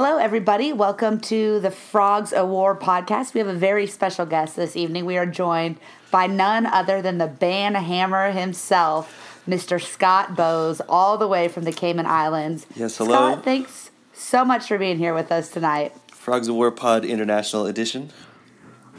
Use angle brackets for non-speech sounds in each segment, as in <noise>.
Hello, everybody. Welcome to the Frogs of War podcast. We have a very special guest this evening. We are joined by none other than the band hammer himself, Mr. Scott Bowes, all the way from the Cayman Islands. Yes, hello. Scott, thanks so much for being here with us tonight. Frogs of War Pod International Edition.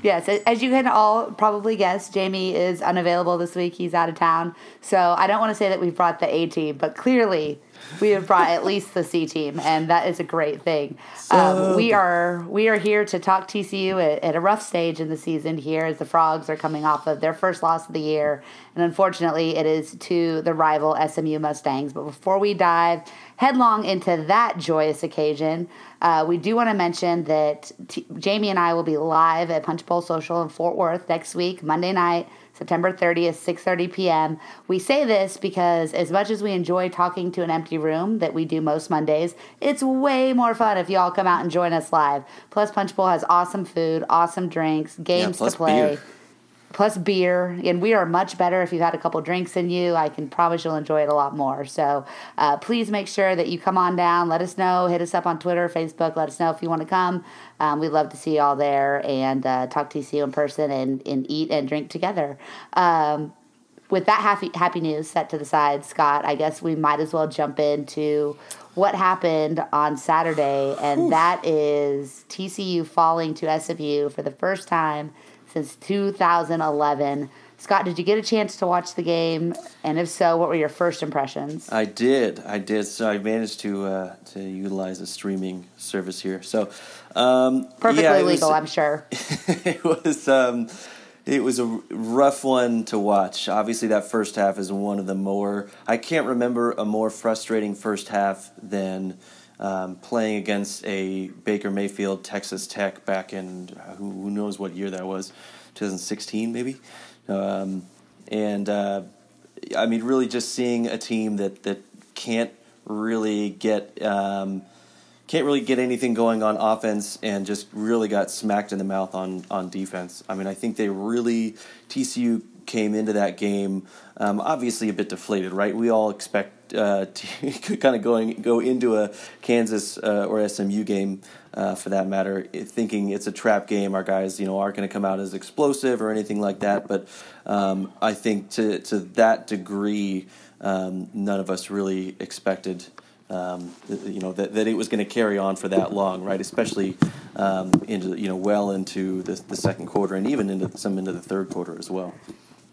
Yes, as you can all probably guess, Jamie is unavailable this week. He's out of town. So I don't want to say that we've brought the A team, but clearly <laughs> we have brought at least the C team, and that is a great thing. Um, we are we are here to talk TCU at, at, a rough stage in the season here, as the Frogs are coming off of their first loss of the year, and unfortunately, it is to the rival SMU Mustangs. But before we dive headlong into that joyous occasion, uh, we do want to mention that T- Jamie and I will be live at Punch Bowl Social in Fort Worth next week, Monday night September 30th, 6:30 p.m. We say this because as much as we enjoy talking to an empty room that we do most Mondays, it's way more fun if y'all come out and join us live. Plus Punch Bowl has awesome food, awesome drinks, games yeah, to play. Beer plus beer. And we are much better if you've had a couple drinks in you. I can promise you'll enjoy it a lot more. So uh, please make sure that you come on down. Let us know. Hit us up on Twitter, Facebook. Let us know if you want to come. Um, we'd love to see you all there and uh, talk to you in person and, and eat and drink together. Um, with that happy happy news set to the side, Scott, I guess we might as well jump into what happened on Saturday, and Oof. that is TCU falling to SMU for the first time since 2011. Scott, did you get a chance to watch the game? And if so, what were your first impressions? I did. I did. So I managed to uh, to utilize a streaming service here. So um, perfectly yeah, legal, was, I'm sure. <laughs> it was. Um, it was a rough one to watch. Obviously, that first half is one of the more. I can't remember a more frustrating first half than um, playing against a Baker Mayfield Texas Tech back in uh, who, who knows what year that was, 2016 maybe, um, and uh, I mean really just seeing a team that that can't really get. Um, can't really get anything going on offense and just really got smacked in the mouth on, on defense. I mean, I think they really, TCU came into that game um, obviously a bit deflated, right? We all expect uh, <laughs> to kind of going go into a Kansas uh, or SMU game, uh, for that matter, thinking it's a trap game. Our guys, you know, aren't going to come out as explosive or anything like that. But um, I think to to that degree, um, none of us really expected. Um, you know that, that it was going to carry on for that long, right? Especially um, into you know well into the, the second quarter and even into some into the third quarter as well.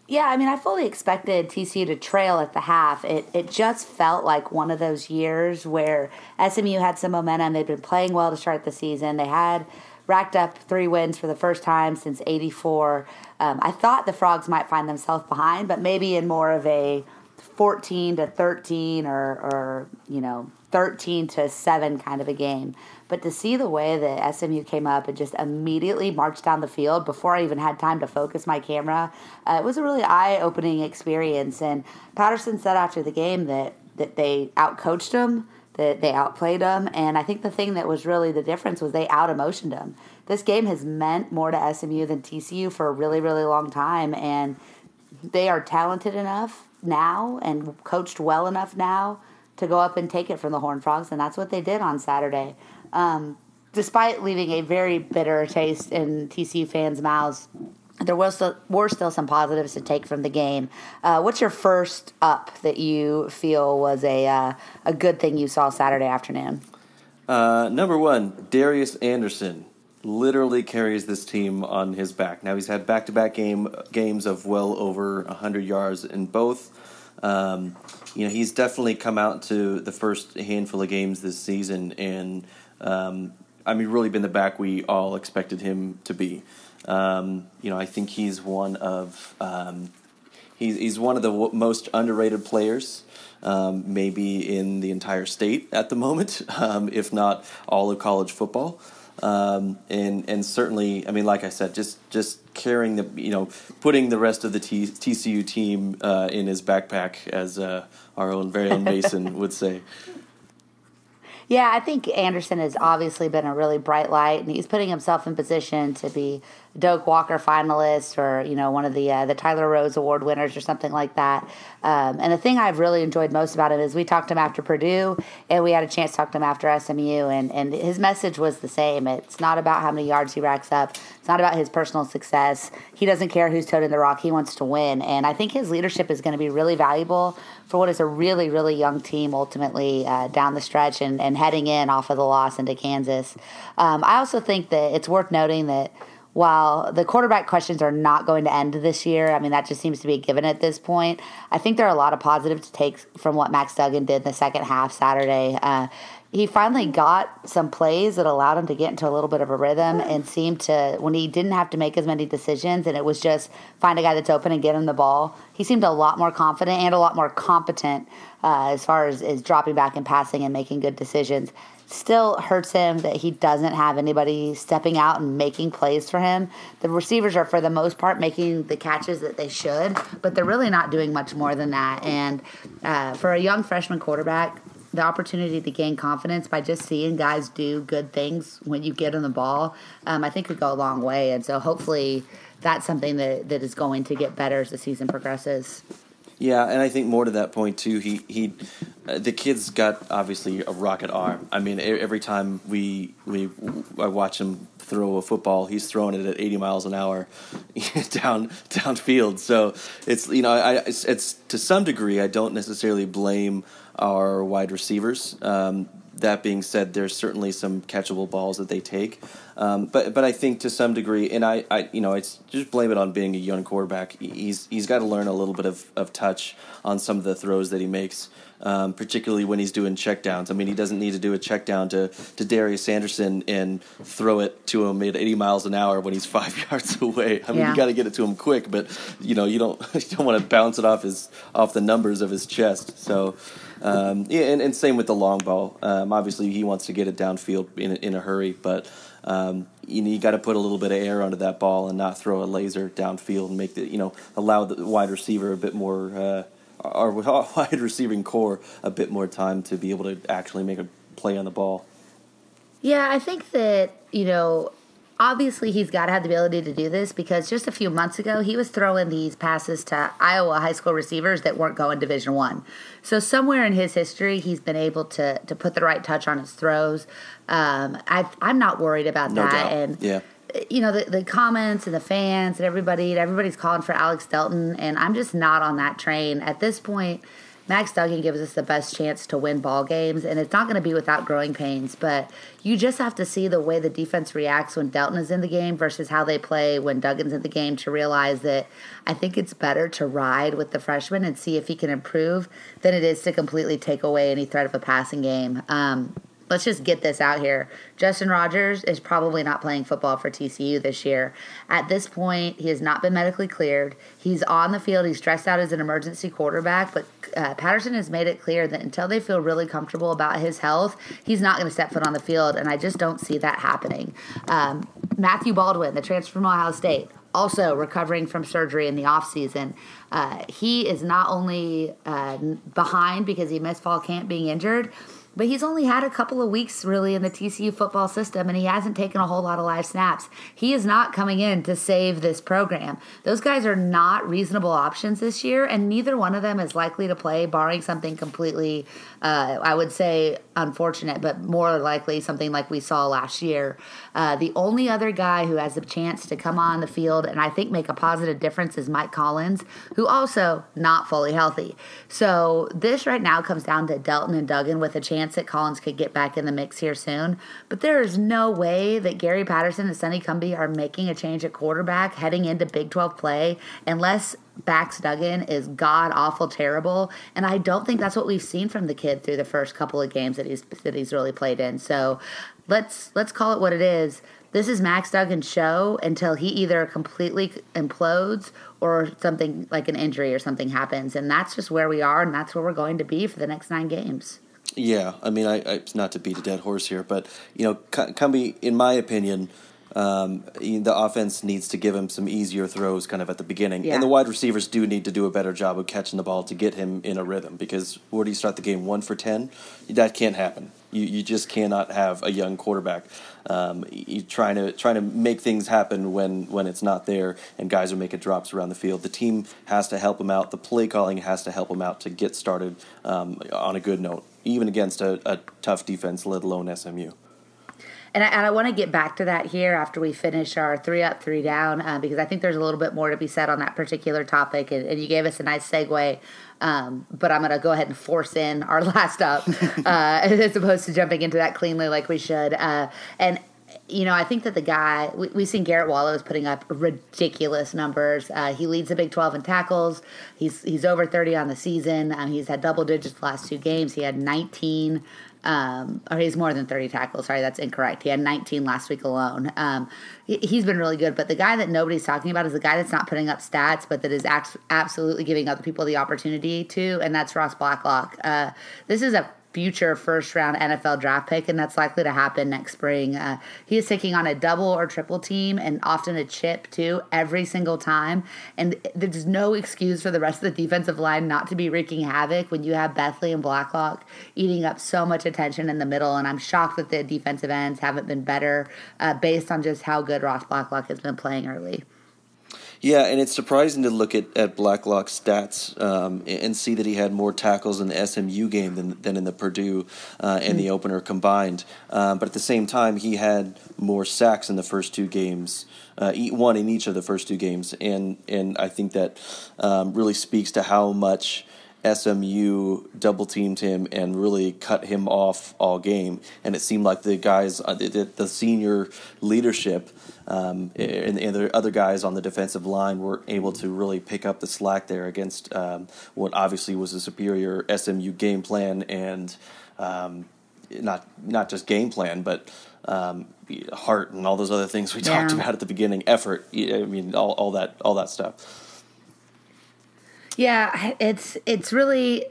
Yeah, I mean, I fully expected TCU to trail at the half. It it just felt like one of those years where SMU had some momentum. They'd been playing well to start the season. They had racked up three wins for the first time since '84. Um, I thought the Frogs might find themselves behind, but maybe in more of a 14 to 13 or, or you know 13 to 7 kind of a game. But to see the way that SMU came up and just immediately marched down the field before I even had time to focus my camera, uh, it was a really eye opening experience. And Patterson said after the game that, that they outcoached them, that they outplayed them. And I think the thing that was really the difference was they out emotioned them. This game has meant more to SMU than TCU for a really, really long time. And they are talented enough now and coached well enough now to go up and take it from the Horned Frogs, and that's what they did on Saturday. Um, despite leaving a very bitter taste in TCU fans' mouths, there was still, were still some positives to take from the game. Uh, what's your first up that you feel was a uh, a good thing you saw Saturday afternoon? Uh, number one, Darius Anderson literally carries this team on his back. Now he's had back to back game games of well over hundred yards in both. Um, you know, he's definitely come out to the first handful of games this season, and um, I mean, really been the back we all expected him to be. Um, you know, I think he's one of um, he's he's one of the w- most underrated players. Um, maybe in the entire state at the moment, <laughs> um, if not all of college football. Um, and and certainly, I mean, like I said, just just carrying the you know putting the rest of the T- TCU team uh, in his backpack, as uh, our own very own <laughs> Mason would say. Yeah, I think Anderson has obviously been a really bright light, and he's putting himself in position to be Doak Walker finalist or you know one of the uh, the Tyler Rose Award winners or something like that. Um, and the thing I've really enjoyed most about him is we talked to him after Purdue and we had a chance to talk to him after SMU and and his message was the same. It's not about how many yards he racks up. It's not about his personal success. He doesn't care who's toting the rock. He wants to win. And I think his leadership is going to be really valuable for what is a really, really young team ultimately uh, down the stretch and, and heading in off of the loss into Kansas. Um, I also think that it's worth noting that while the quarterback questions are not going to end this year, I mean, that just seems to be a given at this point. I think there are a lot of positives to take from what Max Duggan did in the second half Saturday. Uh, he finally got some plays that allowed him to get into a little bit of a rhythm and seemed to, when he didn't have to make as many decisions and it was just find a guy that's open and get him the ball, he seemed a lot more confident and a lot more competent uh, as far as, as dropping back and passing and making good decisions still hurts him that he doesn't have anybody stepping out and making plays for him. The receivers are, for the most part, making the catches that they should, but they're really not doing much more than that. And uh, for a young freshman quarterback, the opportunity to gain confidence by just seeing guys do good things when you get on the ball, um, I think could go a long way. And so hopefully that's something that, that is going to get better as the season progresses. Yeah, and I think more to that point too. He he, uh, the kid's got obviously a rocket arm. I mean, every time we we I watch him throw a football, he's throwing it at 80 miles an hour <laughs> down downfield. So it's you know I it's, it's, to some degree I don't necessarily blame our wide receivers. Um, that being said, there's certainly some catchable balls that they take. Um, but but I think to some degree, and I, I you know it's just blame it on being a young quarterback. He's he's got to learn a little bit of, of touch on some of the throws that he makes, um, particularly when he's doing checkdowns. I mean, he doesn't need to do a check down to to Darius Anderson and throw it to him at 80 miles an hour when he's <laughs> five yards away. I mean, yeah. you got to get it to him quick, but you know you don't <laughs> you don't want to bounce it off his off the numbers of his chest. So. Um, yeah, and, and, same with the long ball. Um, obviously, he wants to get it downfield in in a hurry, but um, you, you got to put a little bit of air under that ball and not throw a laser downfield and make the you know allow the wide receiver a bit more uh, our <laughs> wide receiving core a bit more time to be able to actually make a play on the ball. Yeah, I think that you know obviously he's got to have the ability to do this because just a few months ago he was throwing these passes to Iowa high school receivers that weren't going Division One. So somewhere in his history, he's been able to to put the right touch on his throws. Um, I, am not worried about no that. Doubt. And yeah. You know the, the comments and the fans and everybody everybody's calling for Alex Delton and I'm just not on that train at this point. Max Duggan gives us the best chance to win ball games, and it's not going to be without growing pains. But you just have to see the way the defense reacts when Delton is in the game versus how they play when Duggan's in the game to realize that I think it's better to ride with the freshman and see if he can improve than it is to completely take away any threat of a passing game. Um, let's just get this out here. Justin Rogers is probably not playing football for TCU this year. At this point, he has not been medically cleared. He's on the field. He's dressed out as an emergency quarterback, but uh, Patterson has made it clear that until they feel really comfortable about his health, he's not going to step foot on the field, and I just don't see that happening. Um, Matthew Baldwin, the transfer from Ohio State, also recovering from surgery in the offseason. Uh, he is not only uh, behind because he missed fall camp being injured, but he's only had a couple of weeks really in the TCU football system and he hasn't taken a whole lot of live snaps. He is not coming in to save this program. Those guys are not reasonable options this year, and neither one of them is likely to play, barring something completely, uh, I would say, unfortunate, but more likely something like we saw last year. Uh, the only other guy who has a chance to come on the field and I think make a positive difference is Mike Collins, who also not fully healthy. So this right now comes down to Delton and Duggan with a chance that Collins could get back in the mix here soon. But there is no way that Gary Patterson and Sonny Cumbie are making a change at quarterback heading into Big 12 play unless Max Duggan is god awful terrible. And I don't think that's what we've seen from the kid through the first couple of games that he's that he's really played in. So let's let's call it what it is. This is Max Duggan's show until he either completely implodes or something like an injury or something happens. And that's just where we are, and that's where we're going to be for the next nine games. Yeah, I mean, I, I not to beat a dead horse here, but you know, Cumbie, in my opinion, um, the offense needs to give him some easier throws kind of at the beginning. Yeah. And the wide receivers do need to do a better job of catching the ball to get him in a rhythm because where do you start the game? One for 10? That can't happen. You, you just cannot have a young quarterback um, you trying to trying to make things happen when when it's not there and guys are making drops around the field. The team has to help him out. The play calling has to help him out to get started um, on a good note, even against a, a tough defense, let alone SMU. And I, and I want to get back to that here after we finish our three up, three down, uh, because I think there's a little bit more to be said on that particular topic. And, and you gave us a nice segue, um, but I'm going to go ahead and force in our <laughs> last up uh, <laughs> as opposed to jumping into that cleanly like we should. Uh, and you know, I think that the guy we, we've seen Garrett Wallows putting up ridiculous numbers. Uh, he leads the Big 12 in tackles. He's he's over 30 on the season. Um, he's had double digits the last two games. He had 19 um, or he's more than 30 tackles. Sorry, that's incorrect. He had 19 last week alone. Um, he, has been really good, but the guy that nobody's talking about is the guy that's not putting up stats, but that is absolutely giving other people the opportunity to, and that's Ross Blacklock. Uh, this is a future first round NFL draft pick, and that's likely to happen next spring. Uh, he is taking on a double or triple team and often a chip too every single time. And there's no excuse for the rest of the defensive line not to be wreaking havoc when you have Bethley and Blacklock eating up so much attention in the middle. And I'm shocked that the defensive ends haven't been better uh, based on just how good Ross Blacklock has been playing early. Yeah, and it's surprising to look at, at Blacklock's stats um, and see that he had more tackles in the SMU game than, than in the Purdue uh, and mm-hmm. the opener combined. Um, but at the same time, he had more sacks in the first two games, uh, one in each of the first two games. And, and I think that um, really speaks to how much SMU double teamed him and really cut him off all game. And it seemed like the guys, uh, the, the senior leadership, um, and, and, the other guys on the defensive line were able to really pick up the slack there against um, what obviously was a superior SMU game plan and um, not not just game plan, but um, heart and all those other things we <laughs> yeah. talked about at the beginning. Effort, I mean, all, all that all that stuff. Yeah, it's it's really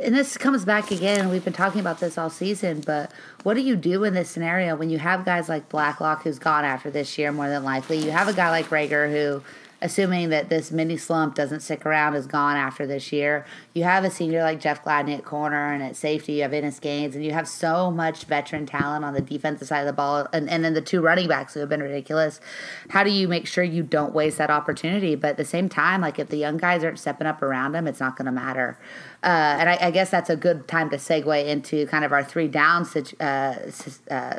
and this comes back again. We've been talking about this all season, but what do you do in this scenario when you have guys like Blacklock, who's gone after this year more than likely? You have a guy like Reagor who assuming that this mini slump doesn't stick around, is gone after this year. You have a senior like Jeff Gladney at corner, and at safety, you have Innis Gaines, and you have so much veteran talent on the defensive side of the ball, and, and then the two running backs who have been ridiculous. How do you make sure you don't waste that opportunity? But at the same time, like if the young guys aren't stepping up around them, it's not going to matter. Uh, and I, I, guess that's a good time to segue into kind of our three down uh, uh,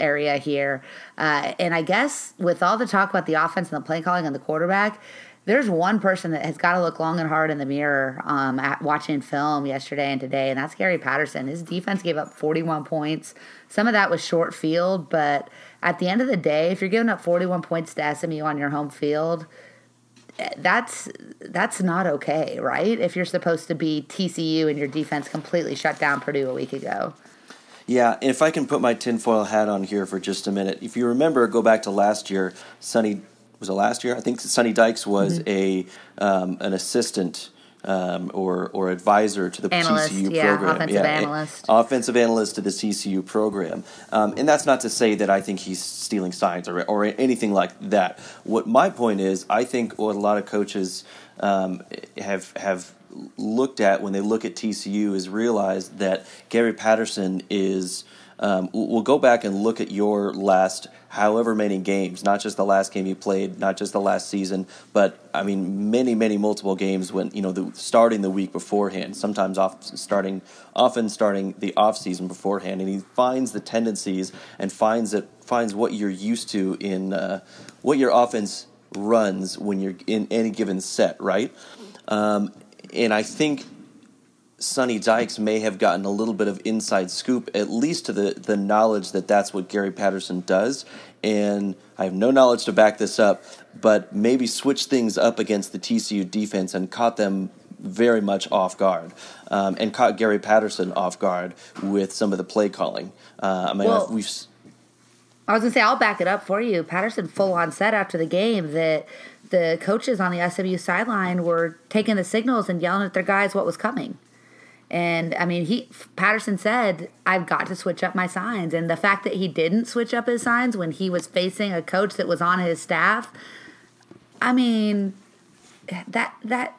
area here. Uh, and I guess with all the talk about the offense and the play calling and the quarterback, there's one person that has got to look long and hard in the mirror um, at watching film yesterday and today, and that's Gary Patterson. His defense gave up 41 points. Some of that was short field, but at the end of the day, if you're giving up 41 points to SMU on your home field, that's that's not okay, right? If you're supposed to be TCU and your defense completely shut down Purdue a week ago. Yeah, if I can put my tinfoil hat on here for just a minute. If you remember, go back to last year, Sonny was it last year? I think Sonny Dykes was mm-hmm. a um, an assistant um, or or advisor to the analyst, TCU yeah, program. Offensive yeah, analyst. offensive analyst to the TCU program. Um, and that's not to say that I think he's stealing signs or or anything like that. What my point is, I think what a lot of coaches um, have have looked at when they look at TCU is realize that Gary Patterson is. Um, we'll go back and look at your last however many games, not just the last game you played, not just the last season, but I mean many, many multiple games when you know the, starting the week beforehand, sometimes off starting, often starting the off season beforehand, and he finds the tendencies and finds it finds what you're used to in uh, what your offense runs when you're in any given set, right? Um, and I think Sonny Dykes may have gotten a little bit of inside scoop, at least to the, the knowledge that that's what Gary Patterson does. And I have no knowledge to back this up, but maybe switch things up against the TCU defense and caught them very much off guard um, and caught Gary Patterson off guard with some of the play calling. Uh, I mean, well, we've. I was gonna say I'll back it up for you. Patterson full on said after the game that the coaches on the SMU sideline were taking the signals and yelling at their guys what was coming. And I mean, he Patterson said, "I've got to switch up my signs." And the fact that he didn't switch up his signs when he was facing a coach that was on his staff, I mean, that that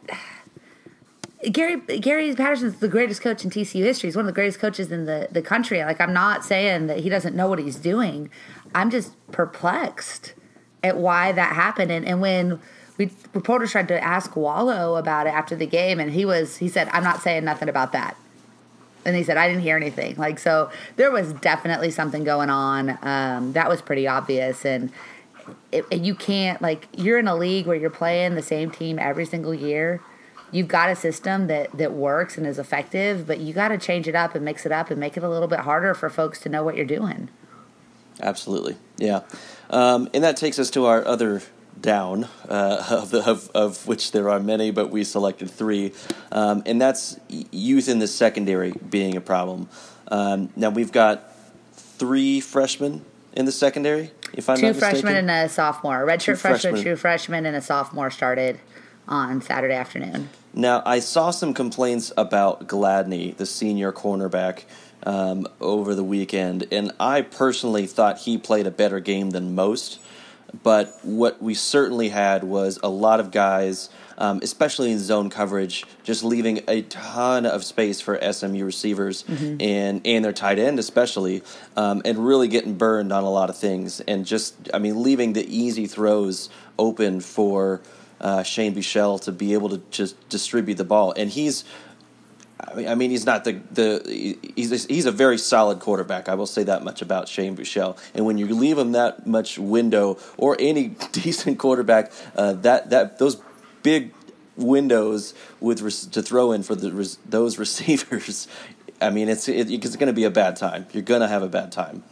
Gary Gary Patterson's the greatest coach in TCU history. He's one of the greatest coaches in the the country. Like I'm not saying that he doesn't know what he's doing. I'm just perplexed at why that happened. And and when we reporters tried to ask Wallow about it after the game, and he was he said, "I'm not saying nothing about that." And he said, "I didn't hear anything." Like so, there was definitely something going on. Um, that was pretty obvious, and it, you can't like you're in a league where you're playing the same team every single year you've got a system that that works and is effective, but you got to change it up and mix it up and make it a little bit harder for folks to know what you're doing. Absolutely, yeah, um, and that takes us to our other down uh, <laughs> of, the, of, of which there are many, but we selected three, um, and that's youth in the secondary being a problem. Um, now we've got three freshmen in the secondary. If I'm two not freshmen and a sophomore, redshirt freshman, freshmen. two freshmen, and a sophomore started on Saturday afternoon. Now, I saw some complaints about Gladney, the senior cornerback, um, over the weekend, and I personally thought he played a better game than most. But what we certainly had was a lot of guys, um, especially in zone coverage, just leaving a ton of space for SMU receivers mm-hmm. and and their tight end especially, um, and really getting burned on a lot of things, and just I mean leaving the easy throws open for uh, Shane Buechele to be able to just distribute the ball, and he's. I mean, he's not the the he's he's a very solid quarterback. I will say that much about Shane Buechele. And when you leave him that much window, or any <laughs> decent quarterback, uh, that that those big windows with to throw in for the those <laughs> receivers, I mean, it's it, it's going to be a bad time. You're going to have a bad time.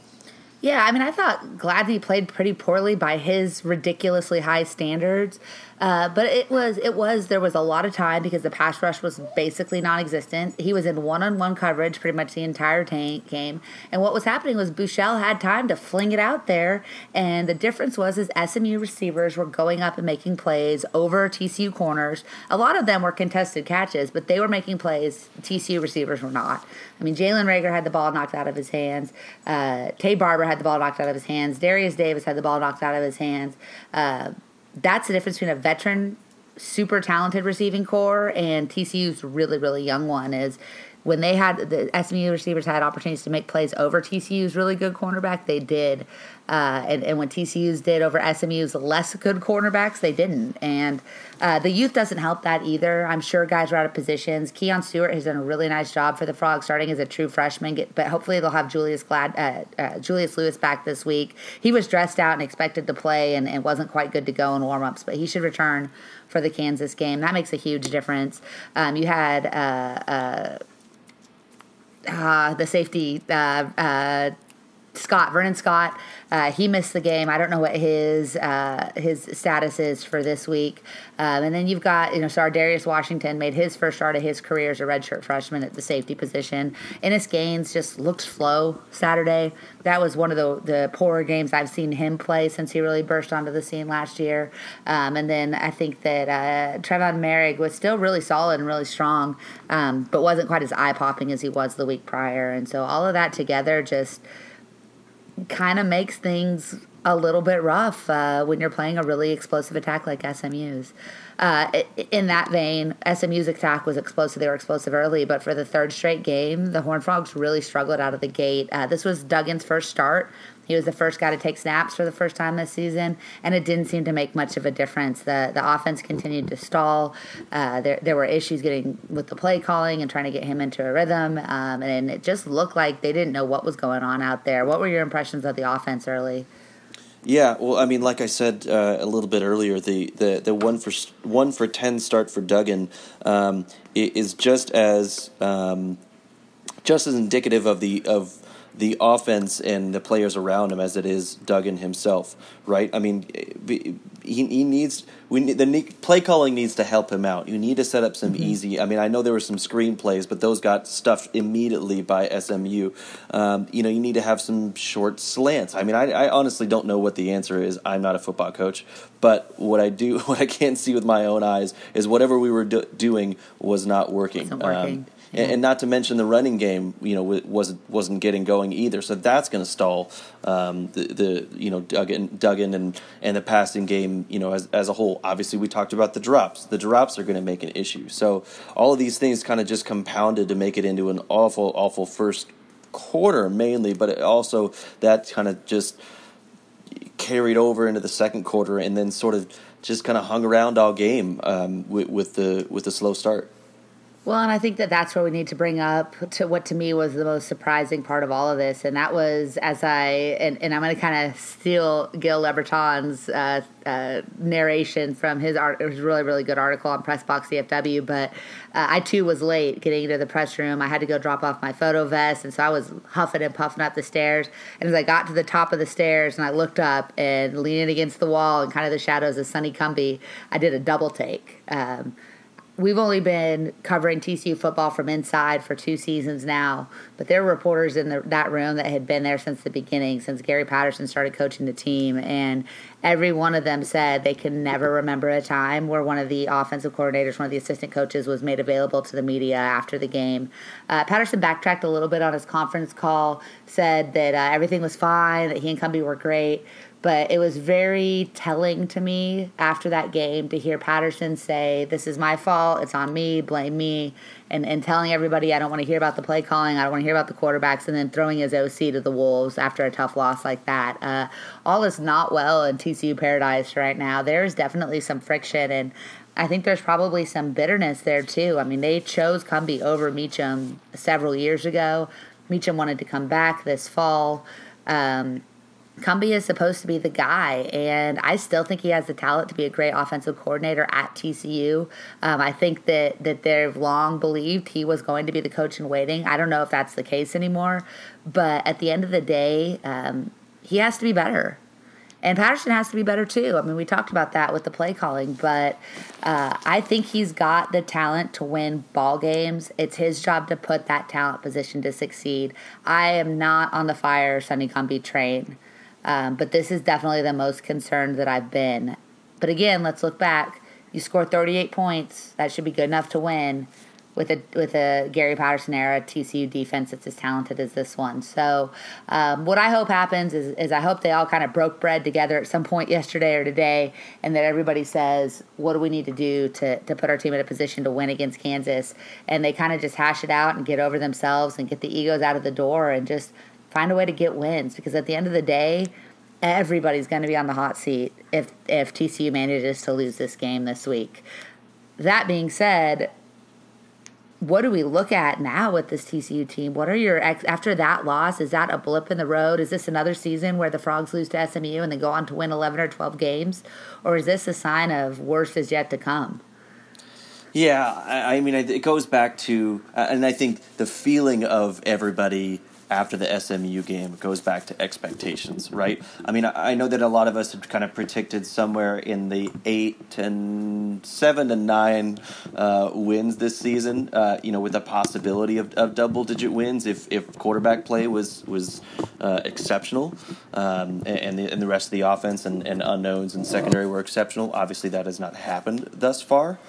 Yeah, I mean, I thought Gladney played pretty poorly by his ridiculously high standards. Uh, but it was it was there was a lot of time because the pass rush was basically non-existent. He was in one-on-one coverage pretty much the entire tank game, and what was happening was Buechele had time to fling it out there, and the difference was his SMU receivers were going up and making plays over TCU corners. A lot of them were contested catches, but they were making plays. TCU receivers were not. I mean, Jalen Reagor had the ball knocked out of his hands. Uh, Taye Barber had the ball knocked out of his hands. Darius Davis had the ball knocked out of his hands. Uh, that's the difference between a veteran, super talented receiving core and TCU's really, really young one is when they had the SMU receivers had opportunities to make plays over TCU's really good cornerback, they did. Uh, and, and when TCU's did over SMU's less good cornerbacks, they didn't. And uh, the youth doesn't help that either. I'm sure guys are out of positions. Keon Stewart has done a really nice job for the Frogs, starting as a true freshman. Get, but hopefully they'll have Julius Glad, uh, uh, Julius Lewis back this week. He was dressed out and expected to play, and, and wasn't quite good to go in warmups, but he should return for the Kansas game. That makes a huge difference. Um, you had uh, the safety uh, uh, Scott Vernon Scott. Uh, he missed the game. I don't know what his uh, his status is for this week. Um, and then you've got you know Darius Washington made his first start of his career as a redshirt freshman at the safety position. Innis Gaines just looked slow Saturday. That was one of the the poorer games I've seen him play since he really burst onto the scene last year. Um, and then I think that uh, Trevon Moehrig was still really solid and really strong, um, but wasn't quite as eye popping as he was the week prior. And so all of that together just kind of makes things a little bit rough uh, when you're playing a really explosive attack like SMU's. Uh, in that vein, SMU's attack was explosive. They were explosive early, but for the third straight game, the Horned Frogs really struggled out of the gate. Uh, this was Duggan's first start. He was the first guy to take snaps for the first time this season, and it didn't seem to make much of a difference. the The offense continued to stall. Uh, there there were issues getting with the play calling and trying to get him into a rhythm, um, and it just looked like they didn't know what was going on out there. What were your impressions of the offense early? Yeah, well, I mean, like I said uh, a little bit earlier, the, the, the one for one for ten start for Duggan um, is just as um, just as indicative of the of the offense and the players around him as it is Duggan himself, right? I mean, he, he needs we need, the play calling needs to help him out. You need to set up some mm-hmm. easy. I mean, I know there were some screen plays, but those got stuffed immediately by SMU. Um, you know, you need to have some short slants. I mean, I, I honestly don't know what the answer is. I'm not a football coach, but what I do, <laughs> what I can't see with my own eyes is whatever we were do- doing was not working. working. Um, and, and, not to mention the running game, you know, wasn't wasn't getting going either. So that's going to stall um, the, the you know Duggan, Duggan and and the passing game, you know, as as a whole. Obviously, we talked about the drops. The drops are going to make an issue. So all of these things kind of just compounded to make it into an awful, awful first quarter mainly, but also that kind of just carried over into the second quarter and then sort of just kind of hung around all game um, with, with the with the slow start. Well, and I think that that's where we need to bring up to what to me was the most surprising part of all of this, and that was as I and, and I'm going to kind of steal Gil LeBreton's uh, uh, narration from his art. It was really really good article on Pressbox CFW, but uh, I too was late getting into the press room. I had to go drop off my photo vest, and so I was huffing and puffing up the stairs. And as I got to the top of the stairs and I looked up and leaning against the wall and kind of the shadows of Sonny Cumbie, I did a double take. Um, we've only been covering TCU football from inside for two seasons now, but there were reporters in the, that room that had been there since the beginning, since Gary Patterson started coaching the team, and every one of them said they can never remember a time where one of the offensive coordinators, one of the assistant coaches, was made available to the media after the game. Uh, Patterson backtracked a little bit on his conference call, said that uh, everything was fine, that he and Cumbie were great but it was very telling to me after that game to hear Patterson say, This is my fault, it's on me, blame me, and, and telling everybody I don't want to hear about the play calling, I don't want to hear about the quarterbacks, and then throwing his OC to the Wolves after a tough loss like that. Uh, all is not well in TCU paradise right now. There's definitely some friction, and I think there's probably some bitterness there too. I mean, they chose Cumbie over Meacham several years ago. Meacham wanted to come back this fall. Um, Cumbie is supposed to be the guy, and I still think he has the talent to be a great offensive coordinator at TCU. Um, I think that that they've long believed he was going to be the coach in waiting. I don't know if that's the case anymore, but at the end of the day, um, he has to be better. And Patterson has to be better too. I mean, we talked about that with the play calling, but uh, I think he's got the talent to win ball games. It's his job to put that talent position to succeed. I am not on the fire Sonny Cumbie train. Um, but this is definitely the most concerned that I've been. But again, let's look back. You score 38 points. That should be good enough to win with a with a Gary Patterson era TCU defense that's as talented as this one. So, um, what I hope happens is, is I hope they all kind of broke bread together at some point yesterday or today, and that everybody says, "What do we need to do to to put our team in a position to win against Kansas?" And they kind of just hash it out and get over themselves and get the egos out of the door and just find a way to get wins because at the end of the day, everybody's going to be on the hot seat if if TCU manages to lose this game this week. That being said, what do we look at now with this TCU team? What are your after that loss? Is that a blip in the road? Is this another season where the Frogs lose to SMU and then go on to win 11 or 12 games, or is this a sign of worse is yet to come? Yeah, I, I mean, it goes back to, uh, and I think the feeling of everybody after the SMU game goes back to expectations, right? I mean, I know that a lot of us have kind of predicted somewhere in the eight and seven to nine uh, wins this season. Uh, you know, with the possibility of, of double digit wins if, if quarterback play was was uh, exceptional, um, and the and the rest of the offense and, and unknowns and secondary were exceptional. Obviously, that has not happened thus far.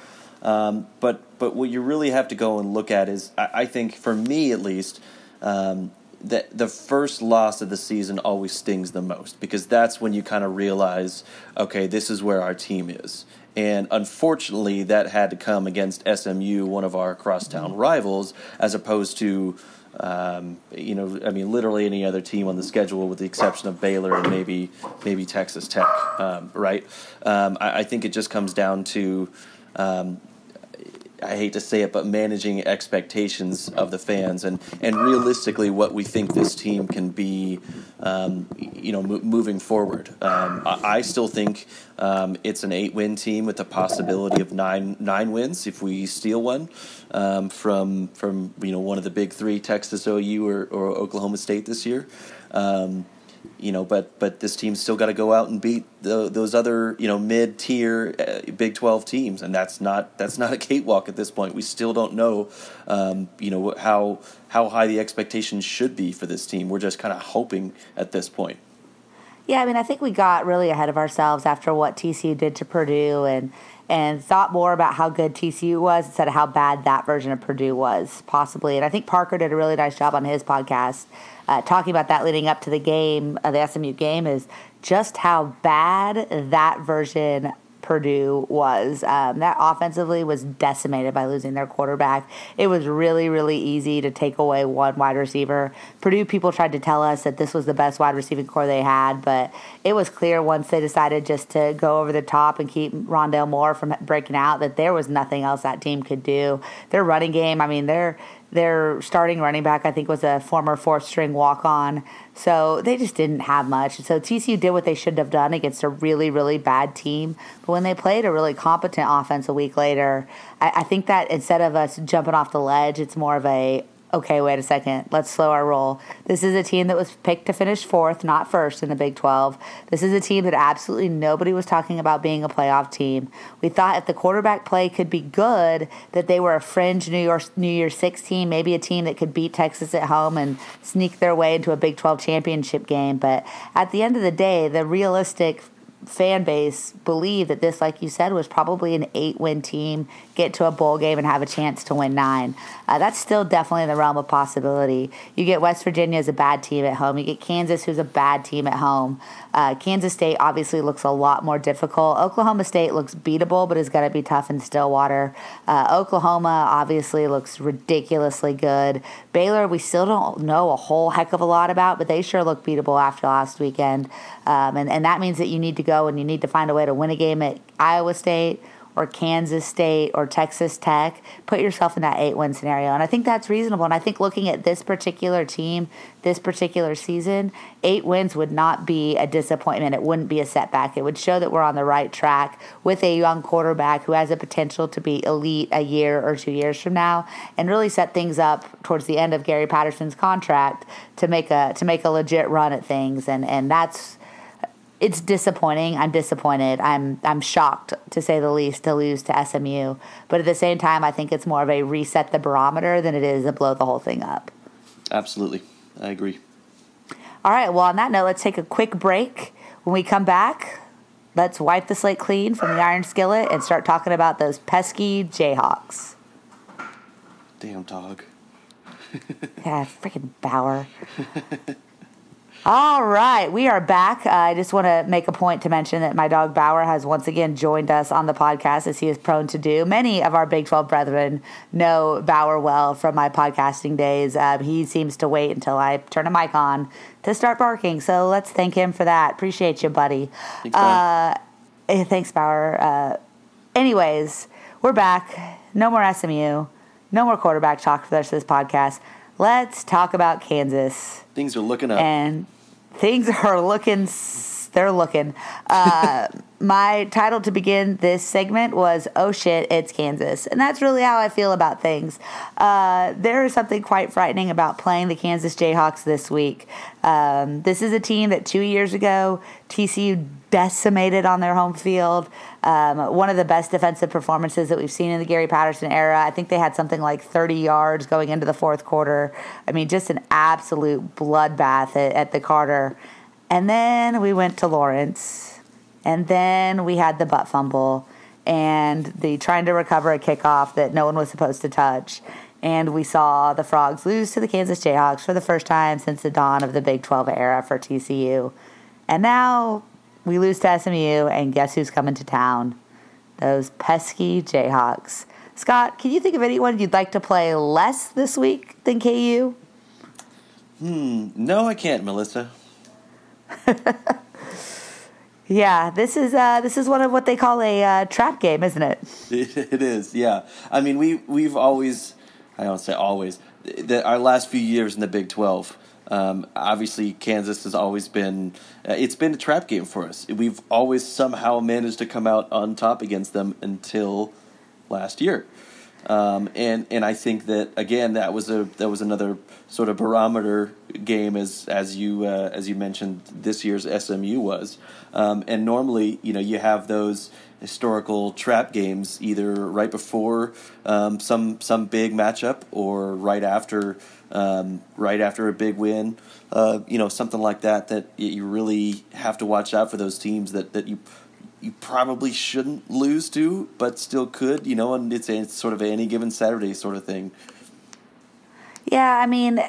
Um, but but what you really have to go and look at is, I, I think, for me at least. Um, that the first loss of the season always stings the most because that's when you kind of realize, okay, this is where our team is. And unfortunately, that had to come against SMU, one of our crosstown mm-hmm. rivals, as opposed to, um, you know, I mean, literally any other team on the schedule, with the exception of Baylor and maybe maybe Texas Tech, um, right? Um, I, I, think it just comes down to um, I hate to say it, but managing expectations of the fans and, and realistically what we think this team can be, um, you know, mo- moving forward. Um, I, I, still think um, it's an eight win team with the possibility of nine nine wins if we steal one um, from from you know one of the big three, Texas, OU, or, or Oklahoma State this year. Um, you know, but but this team's still got to go out and beat the, those other you know mid tier uh, Big Twelve teams, and that's not that's not a cakewalk at this point. We still don't know, um, you know, how how high the expectations should be for this team. We're just kind of hoping at this point. Yeah, I mean, I think we got really ahead of ourselves after what TCU did to Purdue and and thought more about how good TCU was instead of how bad that version of Purdue was, possibly. And I think Parker did a really nice job on his podcast uh, talking about that leading up to the game, uh, the SMU game, is just how bad that version Purdue was. Um, that offensively was decimated by losing their quarterback. It was really, really easy to take away one wide receiver. Purdue people tried to tell us that this was the best wide receiving core they had, but it was clear once they decided just to go over the top and keep Rondale Moore from breaking out that there was nothing else that team could do. Their running game, I mean, they're their starting running back, I think, was a former fourth string walk on. So they just didn't have much. So TCU did what they should have done against a really, really bad team. But when they played a really competent offense a week later, I, I think that instead of us jumping off the ledge, it's more of a okay, wait a second, let's slow our roll. This is a team that was picked to finish fourth, not first in the Big 12. This is a team that absolutely nobody was talking about being a playoff team. We thought if the quarterback play could be good, that they were a fringe New York New Year Six team, maybe a team that could beat Texas at home and sneak their way into a Big 12 championship game. But at the end of the day, the realistic fan base believe that this, like you said, was probably an eight win team, get to a bowl game and have a chance to win nine. Uh, that's still definitely in the realm of possibility. You get West Virginia as a bad team at home, you get Kansas, who's a bad team at home. Uh, Kansas State obviously looks a lot more difficult. Oklahoma State looks beatable, but is going to be tough in Stillwater. Uh, Oklahoma obviously looks ridiculously good. Baylor, we still don't know a whole heck of a lot about, but they sure look beatable after last weekend. Um, and, and that means that you need to go and you need to find a way to win a game at Iowa State or Kansas State or Texas Tech, put yourself in that eight win scenario. And I think that's reasonable. And I think looking at this particular team, this particular season, eight wins would not be a disappointment. It wouldn't be a setback. It would show that we're on the right track with a young quarterback who has the potential to be elite a year or two years from now and really set things up towards the end of Gary Patterson's contract to make a to make a legit run at things. And and that's it's disappointing. I'm disappointed. I'm I'm shocked to say the least to lose to SMU. But at the same time, I think it's more of a reset the barometer than it is a blow the whole thing up. Absolutely, I agree. All right. Well, on that note, let's take a quick break. When we come back, let's wipe the slate clean from the iron skillet and start talking about those pesky Jayhawks. Damn dog. <laughs> yeah, freaking Bauer. <laughs> All right, we are back. Uh, I just want to make a point to mention that my dog Bauer has once again joined us on the podcast as he is prone to do. Many of our Big 12 brethren know Bauer well from my podcasting days. Uh, he seems to wait until I turn a mic on to start barking. So let's thank him for that. Appreciate you, buddy. Thanks, uh, thanks Bauer. Uh, anyways, we're back. No more SMU. No more quarterback talk for the rest of this podcast. Let's talk about Kansas. Things are looking up. And things <laughs> are looking they're looking uh, <laughs> my title to begin this segment was oh shit it's kansas and that's really how i feel about things uh, there is something quite frightening about playing the kansas jayhawks this week um, this is a team that two years ago tcu decimated on their home field um, one of the best defensive performances that we've seen in the Gary Patterson era. I think they had something like 30 yards going into the fourth quarter. I mean, just an absolute bloodbath at, at the Carter. And then we went to Lawrence, and then we had the butt fumble and the trying to recover a kickoff that no one was supposed to touch. And we saw the Frogs lose to the Kansas Jayhawks for the first time since the dawn of the Big 12 era for TCU. And now we lose to SMU, and guess who's coming to town? Those pesky Jayhawks. Scott, can you think of anyone you'd like to play less this week than KU? Hmm, no, I can't, Melissa. <laughs> yeah, this is uh, this is one of what they call a uh, trap game, isn't it? <laughs> It is. Yeah, I mean we we've always, I don't say always, that our last few years in the Big Twelve um, obviously, Kansas has always been uh, it's been a trap game for us. We've always somehow managed to come out on top against them until last year. Um, and and I think that again that was a that was another sort of barometer game as as you uh, as you mentioned this year's SMU was. Um, and normally you know you have those historical trap games either right before um, some some big matchup or right after um, right after a big win. Uh, you know something like that that you really have to watch out for those teams that that you you probably shouldn't lose to, but still could, you know, and it's, it's sort of any given Saturday sort of thing. Yeah, I mean,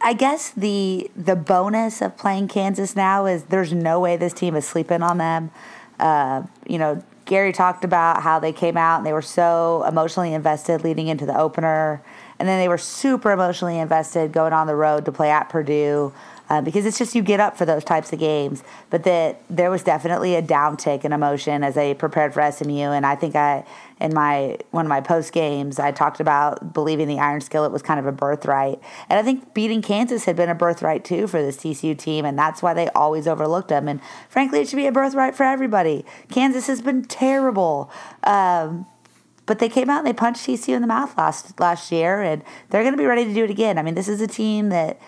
I guess the the bonus of playing Kansas now is there's no way this team is sleeping on them. Uh, you know, Gary talked about how they came out and they were so emotionally invested leading into the opener, and then they were super emotionally invested going on the road to play at Purdue uh, because it's just you get up for those types of games. But that there was definitely a downtick in emotion as they prepared for SMU, and I think I in my one of my post games I talked about believing the Iron Skillet was kind of a birthright, and I think beating Kansas had been a birthright too for this TCU team, and that's why they always overlooked them. And frankly, it should be a birthright for everybody. Kansas has been terrible. Um, but they came out and they punched TCU in the mouth last last year, and they're going to be ready to do it again. I mean, this is a team that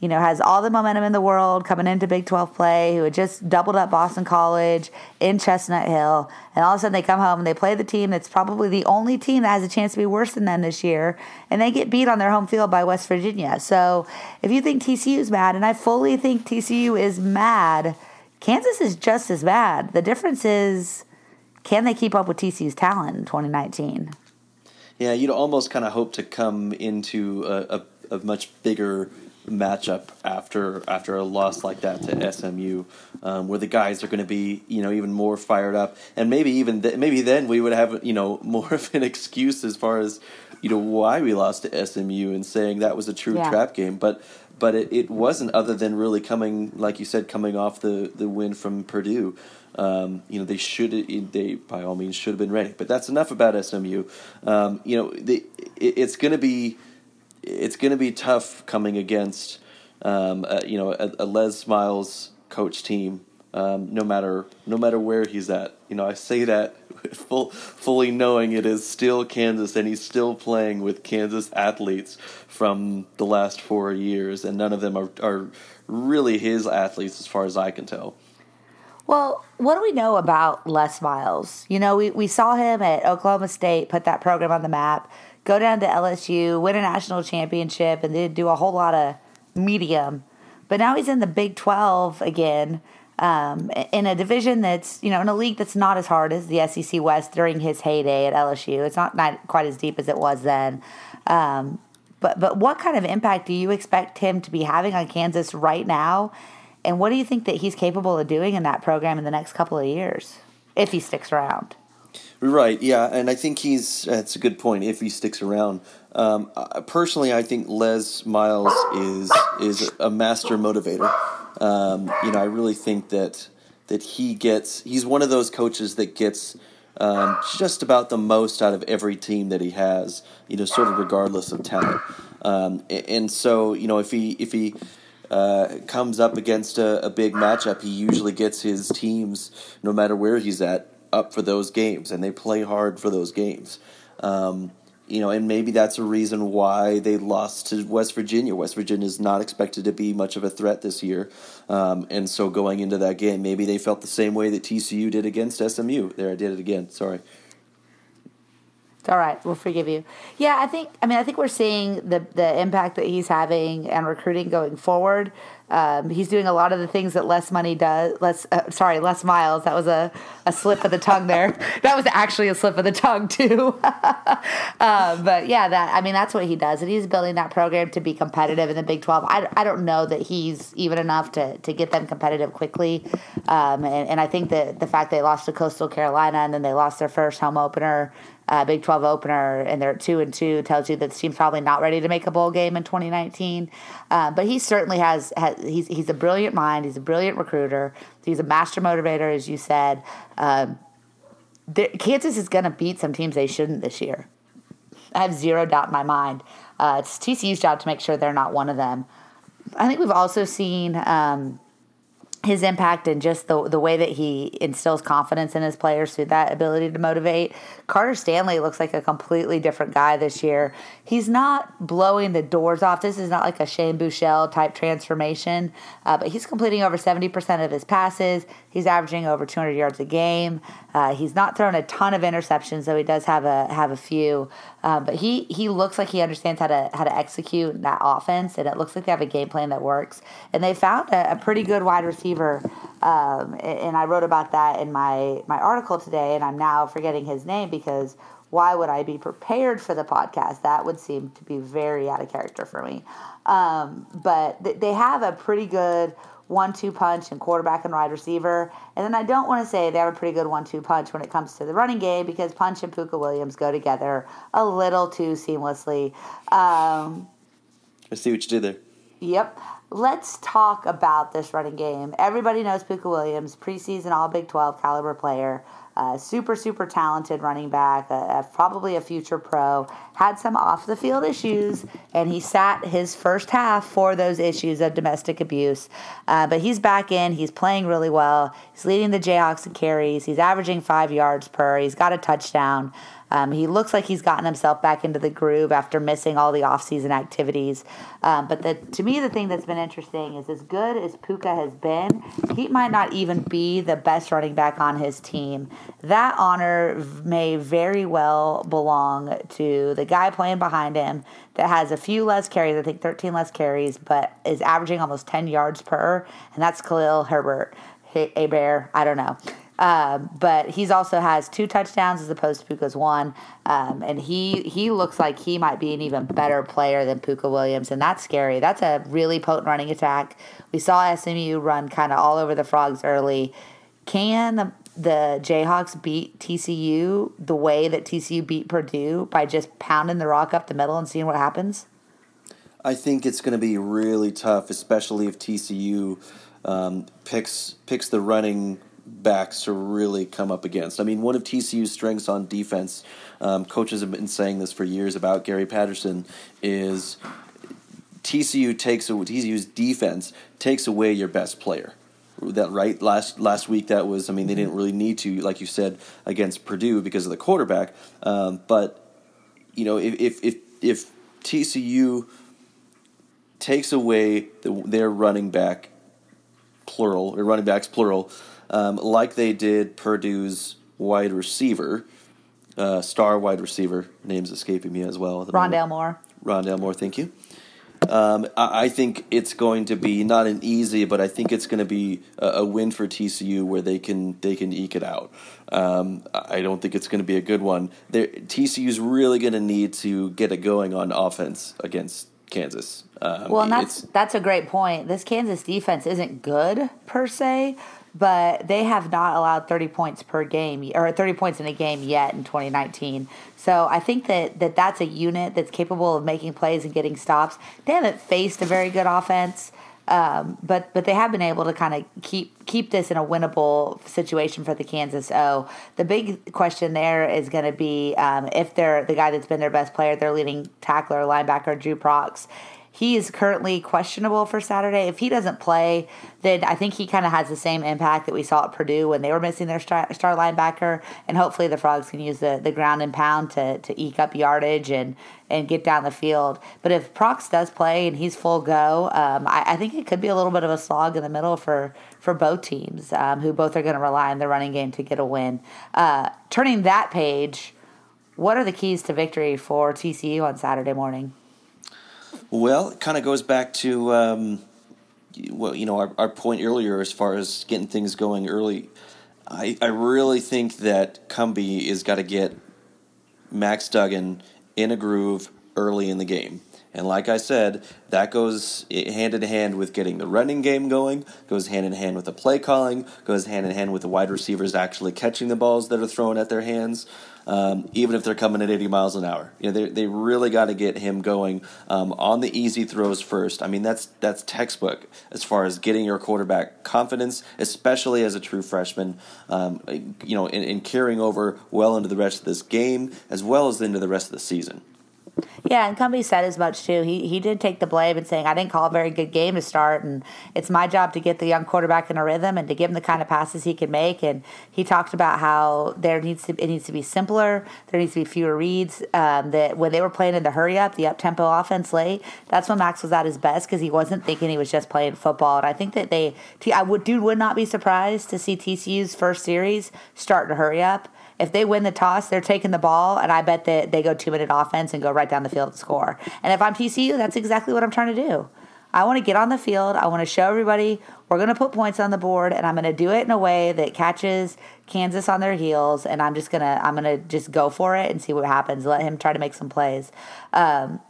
you know, has all the momentum in the world coming into Big 12 play, who had just doubled up Boston College in Chestnut Hill. And all of a sudden they come home and they play the team that's probably the only team that has a chance to be worse than them this year. And they get beat on their home field by West Virginia. So if you think TCU is mad, and I fully think TCU is mad, Kansas is just as bad. The difference is can they keep up with TCU's talent in 2019? Yeah, you'd almost kind of hope to come into a, a, a much bigger matchup after after a loss like that to SMU, um, where the guys are going to be you know even more fired up, and maybe even th- maybe then we would have you know <laughs> more of an excuse as far as you know why we lost to SMU and saying that was a true yeah. trap game, but but it, it wasn't other than really coming like you said coming off the the win from Purdue. Um, you know they should they by all means should have been ready, but that's enough about SMU. Um, you know the, it, it's going to be it's going to be tough coming against um, a, you know a, a, Les Miles coach team. Um, no matter no matter where he's at, you know I say that <laughs> full, fully knowing it is still Kansas, and he's still playing with Kansas athletes from the last four years, and none of them are, are really his athletes, as far as I can tell. Well, what do we know about Les Miles? You know, we, we saw him at Oklahoma State put that program on the map go down to LSU, win a national championship, and then do a whole lot of medium. But now he's in the Big 12 again, um, in a division that's, you know, in a league that's not as hard as the SEC West during his heyday at LSU. It's not, not quite as deep as it was then. Um, but, but what kind of impact do you expect him to be having on Kansas right now? And what do you think that he's capable of doing in that program in the next couple of years, if he sticks around? Right. Yeah, and I think he's. That's a good point. If he sticks around, um, personally, I think Les Miles is is a master motivator. Um, you know, I really think that that he gets. He's one of those coaches that gets um, just about the most out of every team that he has. You know, sort of regardless of talent. Um, and so, you know, if he if he uh, comes up against a, a big matchup, he usually gets his teams, no matter where he's at, up for those games and they play hard for those games. Um, you know, and maybe that's a reason why they lost to West Virginia. West Virginia is not expected to be much of a threat this year, um, and so going into that game, maybe they felt the same way that TCU did against SMU. There, I did it again. Sorry. All right. We'll forgive you. Yeah, I think. I mean, I think we're seeing the the impact that he's having and recruiting going forward. Um, he's doing a lot of the things that less Money does. Less, uh, sorry, Les Miles. That was a, a slip of the tongue there. <laughs> that was actually a slip of the tongue too. <laughs> uh, but yeah, that I mean that's what he does, and he's building that program to be competitive in the Big Twelve. I, I don't know that he's even enough to, to get them competitive quickly, um, and, and I think that the fact they lost to Coastal Carolina and then they lost their first home opener uh, Big 12 opener and they're two and two tells you that the team's probably not ready to make a bowl game in 2019. Uh, but he certainly has, has, he's he's a brilliant mind. He's a brilliant recruiter. He's a master motivator, as you said. Um, Kansas is going to beat some teams they shouldn't this year. I have zero doubt in my mind. Uh, it's TCU's job to make sure they're not one of them. I think we've also seen um, his impact and just the the way that he instills confidence in his players through that ability to motivate. Carter Stanley looks like a completely different guy this year. He's not blowing the doors off. This is not like a Shane Buechele type transformation, uh, but he's completing over seventy percent of his passes. He's averaging over two hundred yards a game. Uh, he's not thrown a ton of interceptions, though he does have a have a few. Um, but he he looks like he understands how to how to execute that offense, and it looks like they have a game plan that works. And they found a, a pretty good wide receiver, um, and I wrote about that in my my article today. And I'm now forgetting his name because why would I be prepared for the podcast? That would seem to be very out of character for me. Um, but th- they have a pretty good one-two punch and quarterback and wide receiver. And then I don't want to say they have a pretty good one-two punch when it comes to the running game because Punch and Pooka Williams go together a little too seamlessly. Um, I see what you did there. Yep. Let's talk about this running game. Everybody knows Pooka Williams, preseason All Big 12 caliber player. Uh, super, super talented running back, probably a future pro. Had some off the field issues, and he sat his first half for those issues of domestic abuse. Uh, but he's back in. He's playing really well. He's leading the Jayhawks in carries. He's averaging five yards per. He's got a touchdown. Um, he looks like he's gotten himself back into the groove after missing all the offseason activities. Um, but the, to me, the thing that's been interesting is as good as Pooka has been, he might not even be the best running back on his team. That honor may very well belong to the guy playing behind him that has a few less carries, I think 13 less carries, but is averaging almost 10 yards per, and that's Khalil Herbert. A bear, I don't know. Uh, but he's also has two touchdowns as opposed to Pooka's one, um, and he he looks like he might be an even better player than Pooka Williams, and that's scary. That's a really potent running attack. We saw SMU run kind of all over the frogs early. Can the, the Jayhawks beat TCU the way that TCU beat Purdue by just pounding the rock up the middle and seeing what happens? I think it's going to be really tough, especially if TCU um, picks picks the running backs to really come up against. I mean, one of TCU's strengths on defense, um, coaches have been saying this for years about Gary Patterson, is TCU takes TCU's defense takes away your best player. That right last last week that was I mean they didn't really need to like you said against Purdue because of the quarterback, um, but you know if if if, if TCU takes away the, their running back plural or running backs plural um, like they did Purdue's wide receiver, uh, star wide receiver, name's escaping me as well. Rondale Moore. Rondale Moore, thank you. Um, I, I, think it's going to be not an easy, but I think it's going to be a, a win for TCU where they can they can eke it out. Um, I don't think it's going to be a good one. TCU is really going to need to get it going on offense against Kansas. Um, well, and that's that's a great point. This Kansas defense isn't good per se, but they have not allowed 30 points per game or 30 points in a game yet in 2019. So I think that, that that's a unit that's capable of making plays and getting stops. They haven't faced a very good offense. Um, but but they have been able to kind of keep keep this in a winnable situation for the Kansas O. The big question there is going to be um, if they're the guy that's been their best player, their leading tackler, linebacker Dru Prox, he is currently questionable for Saturday. If he doesn't play, then I think he kind of has the same impact that we saw at Purdue when they were missing their star, star linebacker. And hopefully the Frogs can use the, the ground and pound to, to eke up yardage and, and get down the field. But if Prox does play and he's full go, um, I, I, think it could be a little bit of a slog in the middle for, for both teams, um, who both are going to rely on the running game to get a win. Uh, turning that page, what are the keys to victory for TCU on Saturday morning? Well, it kind of goes back to um, well, you know, our, our point earlier as far as getting things going early. I, I really think that Cumbie is got to get Max Duggan in a groove early in the game. And like I said, that goes hand in hand with getting the running game going, goes hand in hand with the play calling, goes hand in hand with the wide receivers actually catching the balls that are thrown at their hands um, even if they're coming at 80 miles an hour. You know, they, they really got to get him going um, on the easy throws first. I mean, that's that's textbook as far as getting your quarterback confidence, especially as a true freshman. Um, you know, and carrying over well into the rest of this game as well as into the rest of the season. Yeah, and Cumbie said as much too. He he did take the blame and saying I didn't call a very good game to start, and it's my job to get the young quarterback in a rhythm and to give him the kind of passes he can make. And he talked about how there needs to it needs to be simpler. There needs to be fewer reads. Um, that when they were playing in the hurry up, the up tempo offense late, that's when Max was at his best because he wasn't thinking he was just playing football. And I think that they, I would dude would not be surprised to see TCU's first series start to hurry up if they win the toss, they're taking the ball, and I bet that they go two minute offense and go right down the field and score. And if I'm TCU, that's exactly what I'm trying to do. I want to get on the field. I want to show everybody we're going to put points on the board, and I'm going to do it in a way that catches Kansas on their heels. And I'm just gonna I'm gonna just go for it and see what happens. Let him try to make some plays. Um,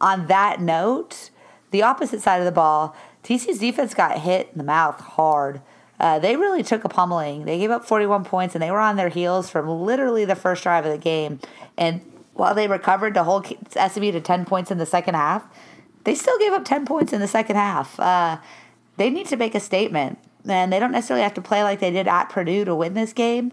on that note, the opposite side of the ball, TCU's defense got hit in the mouth hard uh, they really took a pummeling. They gave up 41 points and they were on their heels from literally the first drive of the game. And while they recovered to hold SMU to 10 points in the second half, they still gave up 10 points in the second half. Uh, they need to make a statement. And they don't necessarily have to play like they did at Purdue to win this game.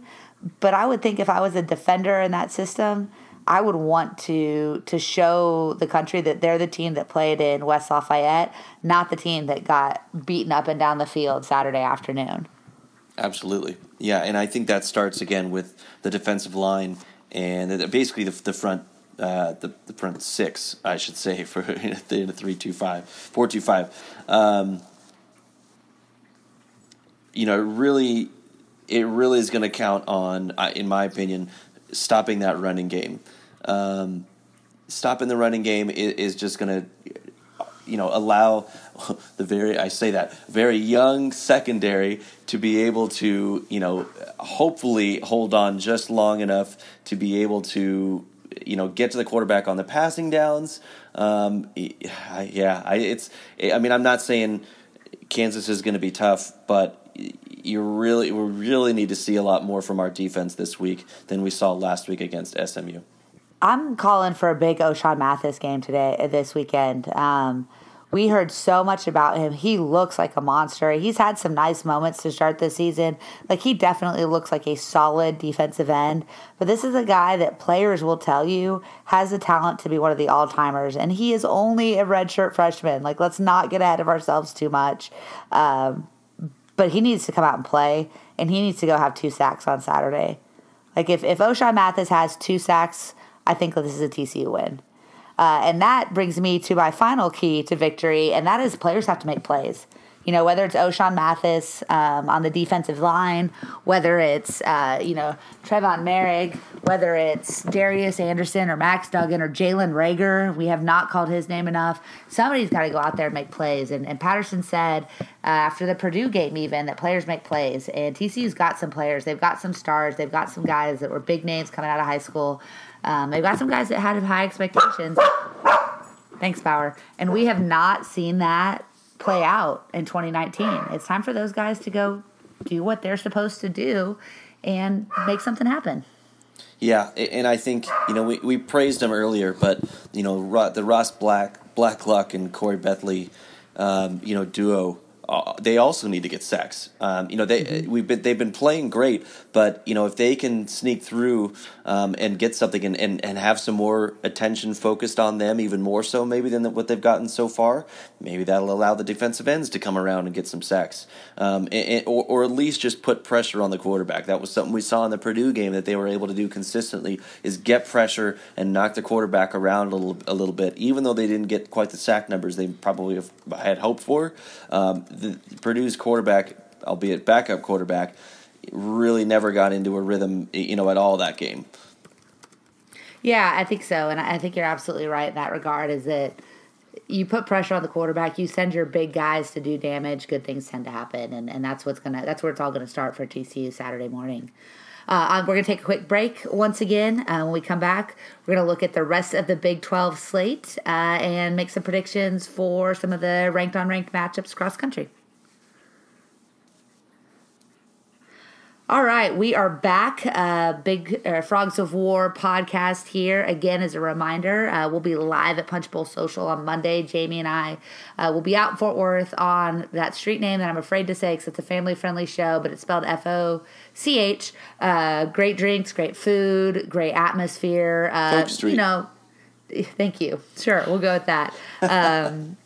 But I would think if I was a defender in that system, I would want to to show the country that they're the team that played in West Lafayette, not the team that got beaten up and down the field Saturday afternoon. Absolutely, yeah, and I think that starts again with the defensive line and basically the, the front uh, the, the front six, I should say, <laughs> for in a three two five, four two five. Um, you know, really, it really is going to count on, in my opinion, stopping that running game. Um, stopping the running game is, is just going to, you know, allow <laughs> the very I say that very young secondary to be able to, you know, hopefully hold on just long enough to be able to, you know, get to the quarterback on the passing downs. Um, yeah, I, it's. I mean, I'm not saying Kansas is going to be tough, but you really we really need to see a lot more from our defense this week than we saw last week against SMU. I'm calling for a big Ochaun Mathis game today, uh, this weekend. Um, we heard so much about him. He looks like a monster. He's had some nice moments to start the season. Like he definitely looks like a solid defensive end. But this is a guy that players will tell you has the talent to be one of the all timers, and he is only a redshirt freshman. Like let's not get ahead of ourselves too much. Um, but he needs to come out and play, and he needs to go have two sacks on Saturday. Like if if Ochaun Mathis has two sacks I think this is a TCU win. Uh, and that brings me to my final key to victory, and that is players have to make plays. You know, whether it's Ochaun Mathis um, on the defensive line, whether it's, uh, you know, Trevon Moehrig, whether it's Darius Anderson or Max Duggan or Jalen Reagor, We have not called his name enough. Somebody's got to go out there and make plays. And, and Patterson said uh, after the Purdue game, even, that players make plays. And TCU's got some players. They've got some stars. They've got some guys that were big names coming out of high school. Um, they've got some guys that had high expectations. Thanks, Bauer. And we have not seen that play out in 2019. It's time for those guys to go do what they're supposed to do and make something happen. Yeah, and I think you know we, we praised him earlier, but you know the Ross Black Blacklock and Corey Bethley, um, you know duo uh, they also need to get sacks. Um, you know, they mm-hmm. we've been they've been playing great, but you know if they can sneak through um, and get something and, and, and have some more attention focused on them, even more so maybe than what they've gotten so far, maybe that'll allow the defensive ends to come around and get some sacks, um, and, or or at least just put pressure on the quarterback. That was something we saw in the Purdue game that they were able to do consistently is get pressure and knock the quarterback around a little a little bit, even though they didn't get quite the sack numbers they probably had hoped for. Um, the Purdue's quarterback, albeit backup quarterback, really never got into a rhythm, you know, at all that game. Yeah, I think so, and I think you're absolutely right in that regard. Is that you put pressure on the quarterback, you send your big guys to do damage, good things tend to happen, and, and that's what's gonna that's where it's all gonna start for TCU Saturday morning. Uh, we're going to take a quick break once again. Uh, when we come back, we're going to look at the rest of the Big 12 slate uh, and make some predictions for some of the ranked on ranked matchups across country. All right, we are back. Uh, Big uh, Frogs of War podcast here again. As a reminder, uh, we'll be live at Punch Bowl Social on Monday. Jamie and I uh, will be out in Fort Worth on that street name that I'm afraid to say because it's a family friendly show, but it's spelled F O C H. Uh, great drinks, great food, great atmosphere. Uh, you know, Thank you. Sure, we'll go with that. Um,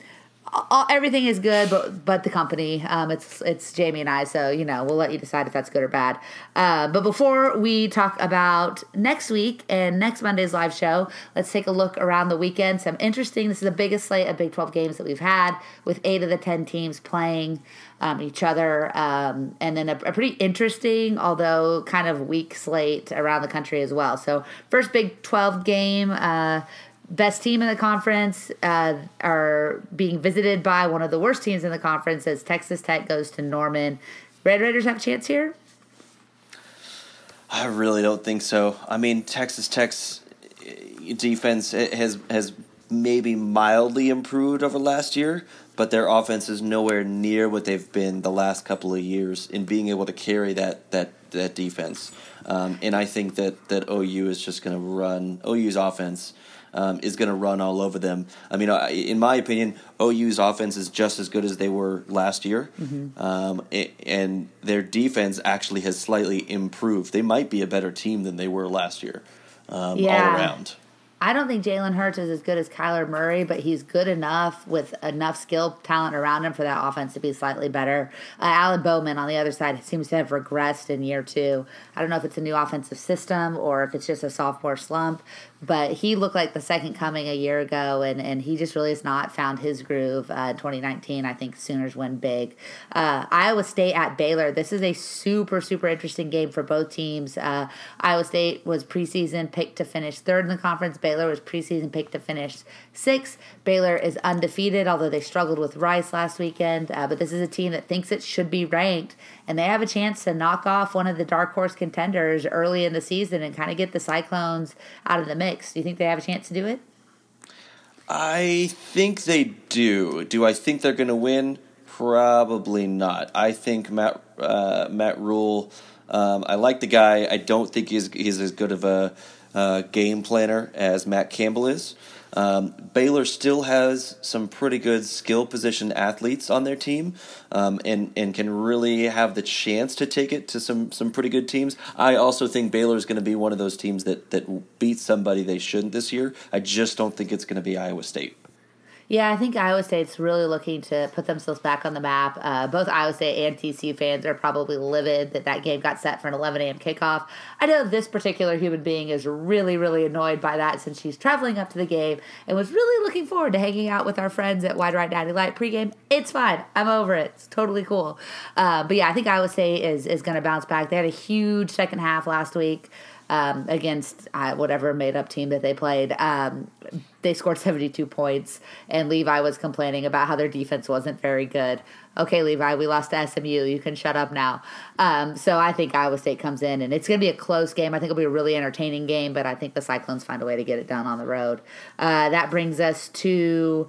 all, everything is good, but but the company. Um, it's it's Jamie and I, so you know we'll let you decide if that's good or bad. Uh, but before we talk about next week and next Monday's live show, let's take a look around the weekend. Some interesting. This is the biggest slate of Big Twelve games that we've had, with eight of the ten teams playing um, each other, um, and then a, a, pretty interesting, although kind of weak slate around the country as well. So first Big Twelve game. Uh, best team in the conference uh, are being visited by one of the worst teams in the conference as Texas Tech goes to Norman. Red Raiders have a chance here? I really don't think so. I mean, Texas Tech's eh, defense has has maybe mildly improved over last year, but their offense is nowhere near what they've been the last couple of years in being able to carry that that that defense. Um, and I think that that OU is just going to run OU's offense um, is going to run all over them. I mean, in my opinion, OU's offense is just as good as they were last year, mm-hmm. um, and their defense actually has slightly improved. They might be a better team than they were last year, um, yeah. all around. I don't think Jalen Hurts is as good as Kyler Murray, but he's good enough with enough skill talent around him for that offense to be slightly better. Uh, Alan Bowman on the other side seems to have regressed in year two. I don't know if it's a new offensive system or if it's just a sophomore slump, but he looked like the second coming a year ago, and, and he just really has not found his groove. Uh, in 2019, I think Sooners win big. Uh, Iowa State at Baylor. This is a super super interesting game for both teams. Uh, Iowa State was preseason picked to finish third in the conference. Baylor was preseason pick to finish sixth. Baylor is undefeated, although they struggled with Rice last weekend. Uh, but this is a team that thinks it should be ranked, and they have a chance to knock off one of the dark horse contenders early in the season and kind of get the Cyclones out of the mix. Do you think they have a chance to do it? I think they do. Do I think they're going to win? Probably not. I think Matt uh, Matt Rhule. Um, I like the guy. I don't think he's he's as good of a uh, game planner as Matt Campbell is. Um, Baylor still has some pretty good skill position athletes on their team, um, and and can really have the chance to take it to some some pretty good teams. I also think Baylor is going to be one of those teams that that beats somebody they shouldn't this year. I just don't think it's going to be Iowa State. Yeah, I think Iowa State's really looking to put themselves back on the map. Uh, both Iowa State and TCU fans are probably livid that that game got set for an 11 a.m. kickoff. I know this particular human being is really, really annoyed by that since she's traveling up to the game and was really looking forward to hanging out with our friends at Wide Right Natty Light pregame. It's fine. I'm over it. It's totally cool. Uh, but yeah, I think Iowa State is, is going to bounce back. They had a huge second half last week um, against uh, whatever made up team that they played. Um, they scored <laughs> 72 points, and Levi was complaining about how their defense wasn't very good. Okay, Levi, we lost to SMU. You can shut up now. Um, so I think Iowa State comes in, and it's going to be a close game. I think it'll be a really entertaining game, but I think the Cyclones find a way to get it done on the road. Uh, that brings us to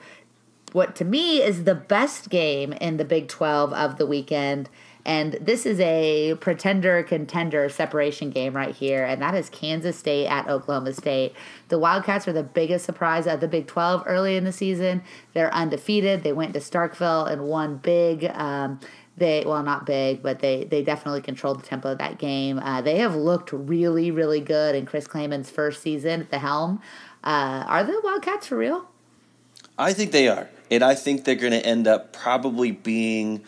what to me is the best game in the Big 12 of the weekend and this is a pretender contender separation game right here, and that is Kansas State at Oklahoma State. The Wildcats are the biggest surprise of the Big 12 early in the season. They're undefeated. They went to Starkville and won big. Um, they well not big, but they they definitely controlled the tempo of that game. Uh, they have looked really really good in Chris Klieman's first season at the helm. Uh, are the Wildcats for real? I think they are, and I think they're going to end up probably being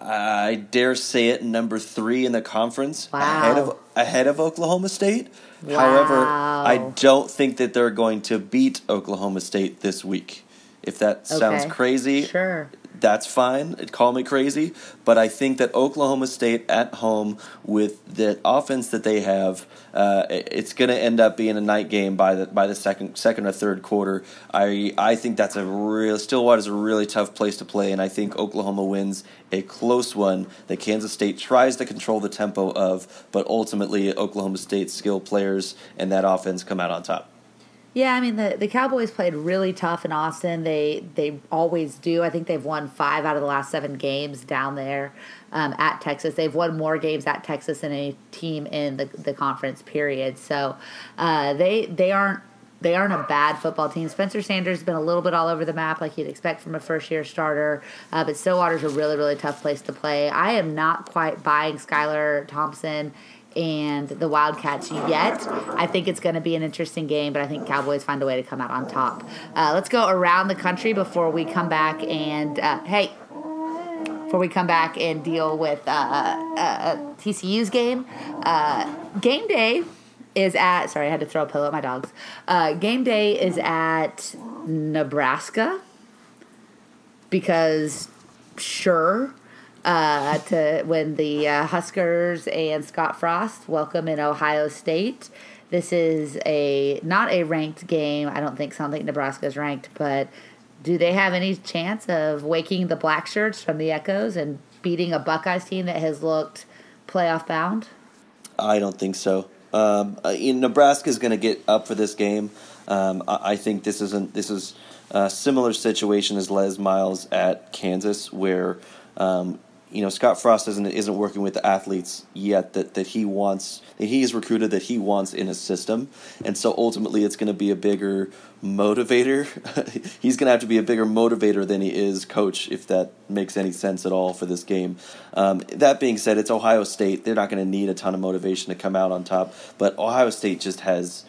I dare say it, number three in the conference, wow. ahead of ahead of Oklahoma State. Wow. However, I don't think that they're going to beat Oklahoma State this week. If that sounds okay. crazy, sure that's fine. Call me crazy, but I think that Oklahoma State at home with the offense that they have, uh, it's going to end up being a night game by the by the second second or third quarter. I I think that's a real Stillwater is a really tough place to play, and I think Oklahoma wins a close one that Kansas State tries to control the tempo of, but ultimately Oklahoma State's skill players and that offense come out on top. Yeah, I mean the, the Cowboys played really tough in Austin. They they always do. I think they've won five out of the last seven games down there um, at Texas. They've won more games at Texas than any team in the, the conference. Period. So uh, they they aren't they aren't a bad football team. Spencer Sanders has been a little bit all over the map, like you'd expect from a first year starter. Uh, but Stillwater's a really really tough place to play. I am not quite buying Skylar Thompson and the Wildcats yet. I think it's going to be an interesting game, but I think Cowboys find a way to come out on top. Uh, let's go around the country before we come back and uh, hey. Before we come back and deal with uh, uh TCU's game, uh, game day is at. Sorry, I had to throw a pillow at my dogs. Uh, game day is at Nebraska because sure uh, to when the uh, Huskers and Scott Frost welcome in Ohio State. This is a not a ranked game. I don't think something Nebraska is ranked, but do they have any chance of waking the black shirts from the Echoes and beating a Buckeyes team that has looked playoff bound? I don't think so. Um, uh, Nebraska is going to get up for this game. Um, I, I, think this isn't this is a similar situation as Les Miles at Kansas, where um, you know Scott Frost isn't isn't working with the athletes yet that, that he wants that he has recruited that he wants in his system, and so ultimately it's going to be a bigger motivator. <laughs> He's going to have to be a bigger motivator than he is coach, if that makes any sense at all for this game. Um, that being said, it's Ohio State. They're not going to need a ton of motivation to come out on top, but Ohio State just has.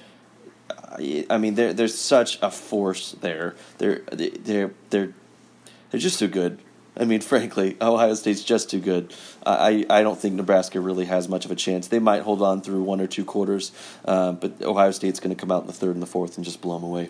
I mean, there's such a force there. They're they're they're they're just too good. I mean, <laughs> frankly, Ohio State's just too good. I, I don't think Nebraska really has much of a chance. They might hold on through one or two quarters, uh, but Ohio State's going to come out in the third and the fourth and just blow them away.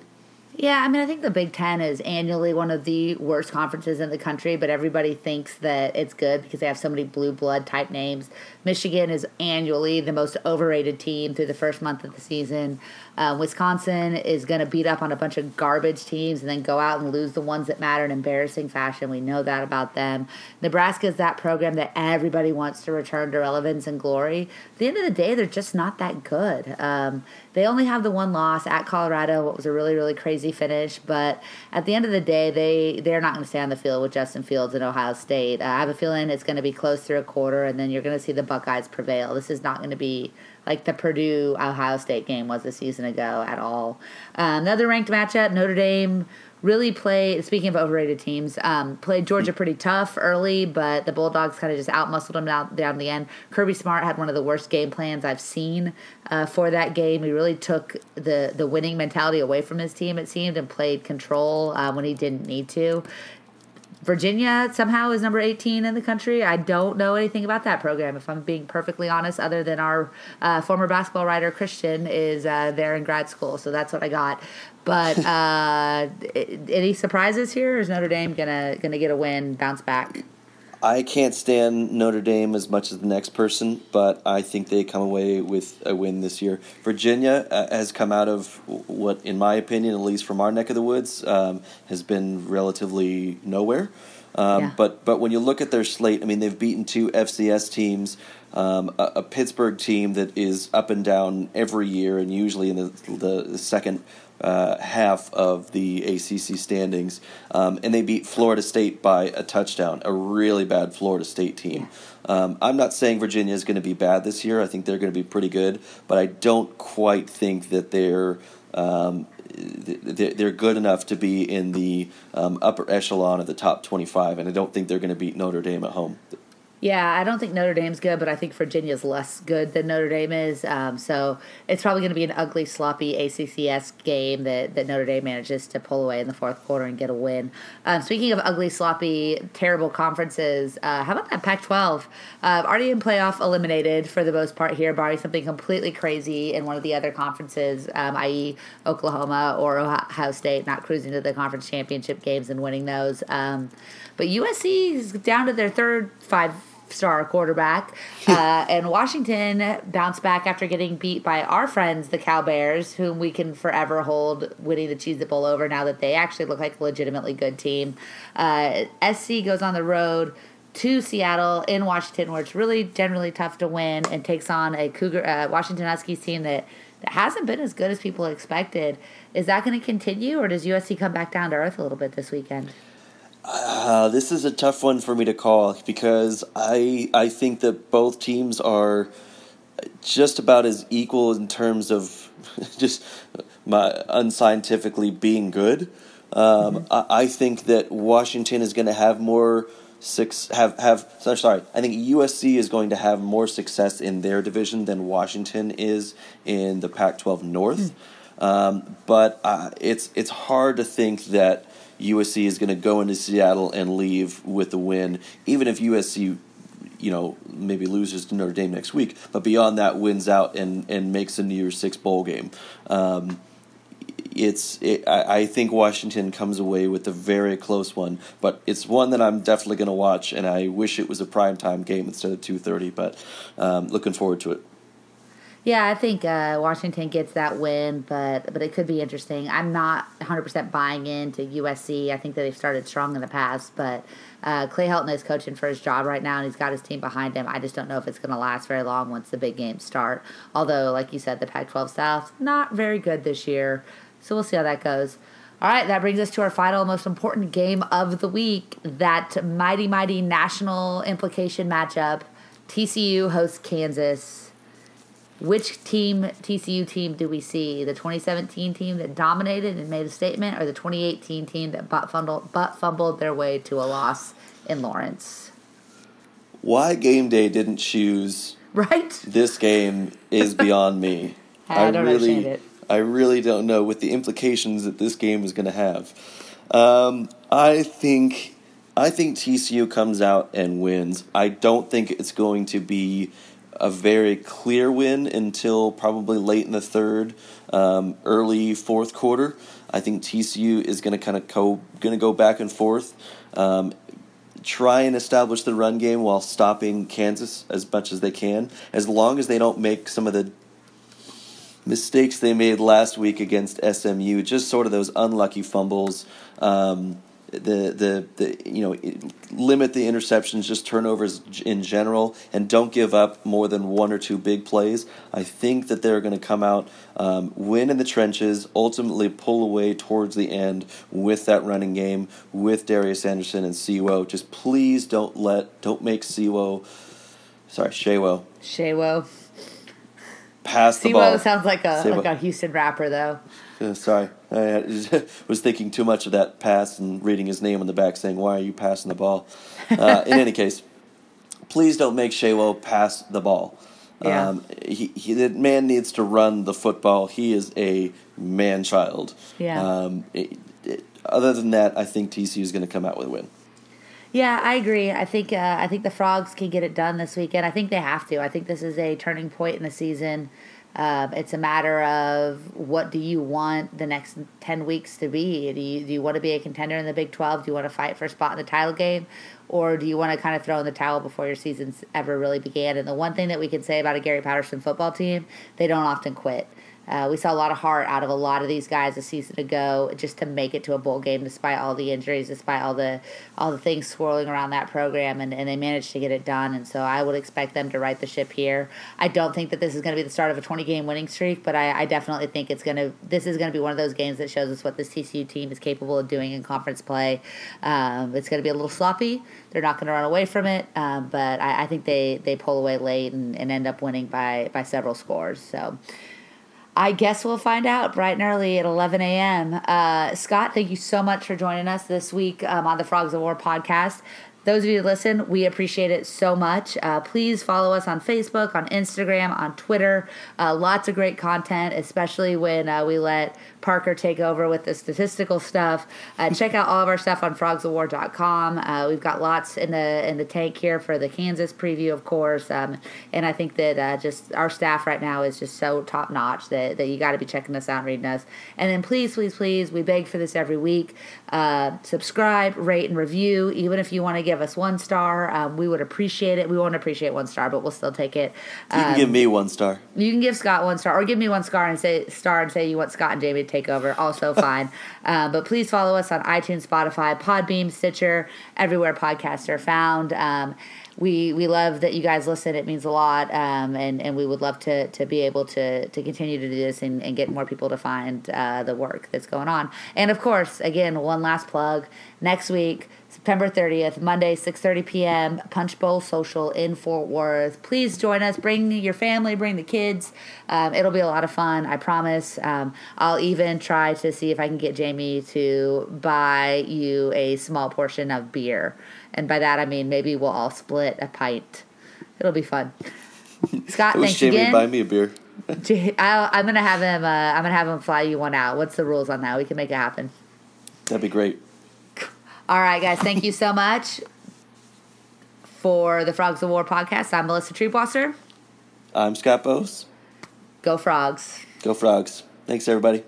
Yeah, I mean, I think the Big Ten is annually one of the worst conferences in the country, but everybody thinks that it's good because they have so many blue blood type names. Michigan is annually the most overrated team through the first month of the season. Uh, Wisconsin is going to beat up on a bunch of garbage teams and then go out and lose the ones that matter in embarrassing fashion. We know that about them. Nebraska is that program that everybody wants to return to relevance and glory. At the end of the day, they're just not that good. Um, they only have the one loss at Colorado, what was a really, really crazy finish. But at the end of the day, they, they're not going to stay on the field with Justin Fields and Ohio State. Uh, I have a feeling it's going to be close through a quarter, and then you're going to see the Buckeyes prevail. This is not going to be like the Purdue Ohio State game was a season ago at all. Um, another ranked matchup, Notre Dame really played. Speaking of overrated teams, um, played Georgia pretty tough early, but the Bulldogs kind of just outmuscled them down down the end. Kirby Smart had one of the worst game plans I've seen uh, for that game. He really took the the winning mentality away from his team. It seemed and played control uh, when he didn't need to. Virginia somehow is number 18 in the country. I don't know anything about that program, if I'm being perfectly honest, other than our uh, former basketball writer, Christian, is uh, there in grad school. So that's what I got. But <laughs> uh, any surprises here? Is Notre Dame going to gonna get a win, bounce back? I can't stand Notre Dame as much as the next person, but I think they come away with a win this year. Virginia uh, has come out of what, in my opinion, at least from our neck of the woods, um, has been relatively nowhere. Um, yeah. But but when you look at their slate, I mean, they've beaten two FCS teams, um, a, a, Pittsburgh team that is up and down every year, and usually in the, the second uh, half of the ACC standings, um, and they beat Florida State by a touchdown. A really bad Florida State team. Um, I'm not saying Virginia is going to be bad this year. I think they're going to be pretty good, but I don't quite think that they're um, they're good enough to be in the um, upper echelon of the top 25, and I don't think they're going to beat Notre Dame at home. Yeah, I don't think Notre Dame's good, but I think Virginia's less good than Notre Dame is. Um, so it's probably going to be an ugly, sloppy ACCS game that, that Notre Dame manages to pull away in the fourth quarter and get a win. Um, speaking of ugly, sloppy, terrible conferences, uh, how about that Pac 12? Uh, already in playoff eliminated for the most part here, barring something completely crazy in one of the other conferences, um, i.e., Oklahoma or Ohio State, not cruising to the conference championship games and winning those. Um, but USC is down to their third five star quarterback. <laughs> uh, and Washington bounced back after getting beat by our friends, the Cal Bears, whom we can forever hold winning the Cheez It Bowl over now that they actually look like a legitimately good team. Uh, SC goes on the road to Seattle in Washington, where it's really generally tough to win, and takes on a Cougar uh, Washington Huskies team that, that hasn't been as good as people expected. Is that going to continue, or does USC come back down to earth a little bit this weekend? Uh, this is a tough one for me to call because I I think that both teams are just about as equal in terms of <laughs> just my unscientifically being good. Um, mm-hmm. I, I, think that Washington is going to have more six have have sorry I think USC is going to have more success in their division than Washington is in the Pac-12 North. Mm. Um, but uh, it's it's hard to think that USC is going to go into Seattle and leave with a win, even if USC you know maybe loses to Notre Dame next week, but beyond that wins out and and makes a New Year's Six bowl game. Um, it's it, I, I, think Washington comes away with a very close one, but it's one that I'm definitely going to watch, and I wish it was a prime time game instead of two thirty. But um, looking forward to it. Yeah, I think uh, Washington gets that win, but but it could be interesting. I'm not 100% buying into USC. I think that they've started strong in the past, but uh, Clay Helton is coaching for his job right now, and he's got his team behind him. I just don't know if it's going to last very long once the big games start. Although, like you said, the Pac-12 South not very good this year. So we'll see how that goes. All right, that brings us to our final, most important game of the week that mighty, mighty national implication matchup. TCU hosts Kansas. Which team, TCU team, do we see? The 2017 team that dominated and made a statement, or the 2018 team that butt fumbled, butt fumbled their way to a loss in Lawrence? Why game day didn't choose <laughs> right this game is beyond me. <laughs> I, I don't really, understand it. I really don't know what the implications that this game is going to have. Um, I think I think TCU comes out and wins. I don't think it's going to be a very clear win until probably late in the third, um, early fourth quarter. I think TCU is going to kind of go going to go back and forth. Um, try and establish the run game while stopping Kansas as much as they can, as long as they don't make some of the mistakes they made last week against SMU, just sort of those unlucky fumbles. Um, the, the the you know limit the interceptions, just turnovers in general, and don't give up more than one or two big plays. I think that they're going to come out, um, win in the trenches, ultimately pull away towards the end with that running game with Darius Anderson and Sewo. Just please don't let don't make Sewo, sorry Shawo. Shawo pass the ball. sounds like a like a Houston rapper though. Uh, sorry, <laughs> I was thinking too much of that pass and reading his name on the back, saying, "Why are you passing the ball?" <laughs> Uh, in any case, please don't make Shawo pass the ball. Yeah. Um, he, he, the man needs to run the football. He is a man child. Yeah. Um, it, it, other than that, I think TCU is going to come out with a win. Yeah, I agree. I think uh, I think the Frogs can get it done this weekend. I think they have to. I think this is a turning point in the season. Um, it's a matter of what do you want the next 10 weeks to be? Do you, do you want to be a contender in the Big 12? Do you want to fight for a spot in the title game? Or do you want to kind of throw in the towel before your season's ever really began? And the one thing that we can say about a Gary Patterson football team, they don't often quit. Uh, we saw a lot of heart out of a lot of these guys a season ago just to make it to a bowl game despite all the injuries, despite all the all the things swirling around that program, and, and they managed to get it done. And so I would expect them to right the ship here. I don't think that this is going to be the start of a 20 game winning streak, but I, I definitely think it's going to. This is going to be one of those games that shows us what this TCU team is capable of doing in conference play. Um, it's going to be a little sloppy. They're not going to run away from it, um, but I, I, think they, they pull away late and, and end up winning by by several scores. So. I guess we'll find out bright and early at 11 a.m. Uh, Scott, thank you so much for joining us this week um, on the Frogs of War podcast those of you who listen, we appreciate it so much. Uh, please follow us on Facebook, on Instagram, on Twitter. Uh, lots of great content, especially when uh, we let Parker take over with the statistical stuff. Uh, check out all of our stuff on frogsofwar.com. Uh, we've got lots in the in the tank here for the Kansas preview, of course. Um, and I think that uh, just our staff right now is just so top notch that, that you got to be checking us out and reading us. And then please, please, please, we beg for this every week. subscribe, rate, and review, even if you want to give us one star. Um, we would appreciate it. We won't appreciate one star, but we'll still take it. Um, you can give um, me one star. You can give Scott one star, or give me one star and say star and say you want Scott and Jamie to take over. Also <laughs> fine. Uh, but please follow us on iTunes, Spotify, Podbean, Stitcher, everywhere podcasts are found. Um, we we love that you guys listen. It means a lot, um, and and we would love to to be able to to continue to do this and, and get more people to find uh, the work that's going on. And of course, again, one last plug next week. September 30th, Monday, 6:30 p.m. Punch Bowl Social in Fort Worth. Please join us. Bring your family. Bring the kids. Um, it'll be a lot of fun. I promise. Um, I'll even try to see if I can get Jamie to buy you a small portion of beer, and by that I mean maybe we'll all split a pint. It'll be fun. Scott, <laughs> I thanks Jamie again. buy me a beer. <laughs> I'll, I'm gonna have him. Uh, I'm gonna have him fly you one out. What's the rules on that? We can make it happen. That'd be great. All right, guys. Thank you so much for the Frogs of War podcast. I'm Melissa Triebwasser. I'm Scott Bose. Go Frogs. Go Frogs. Thanks, everybody.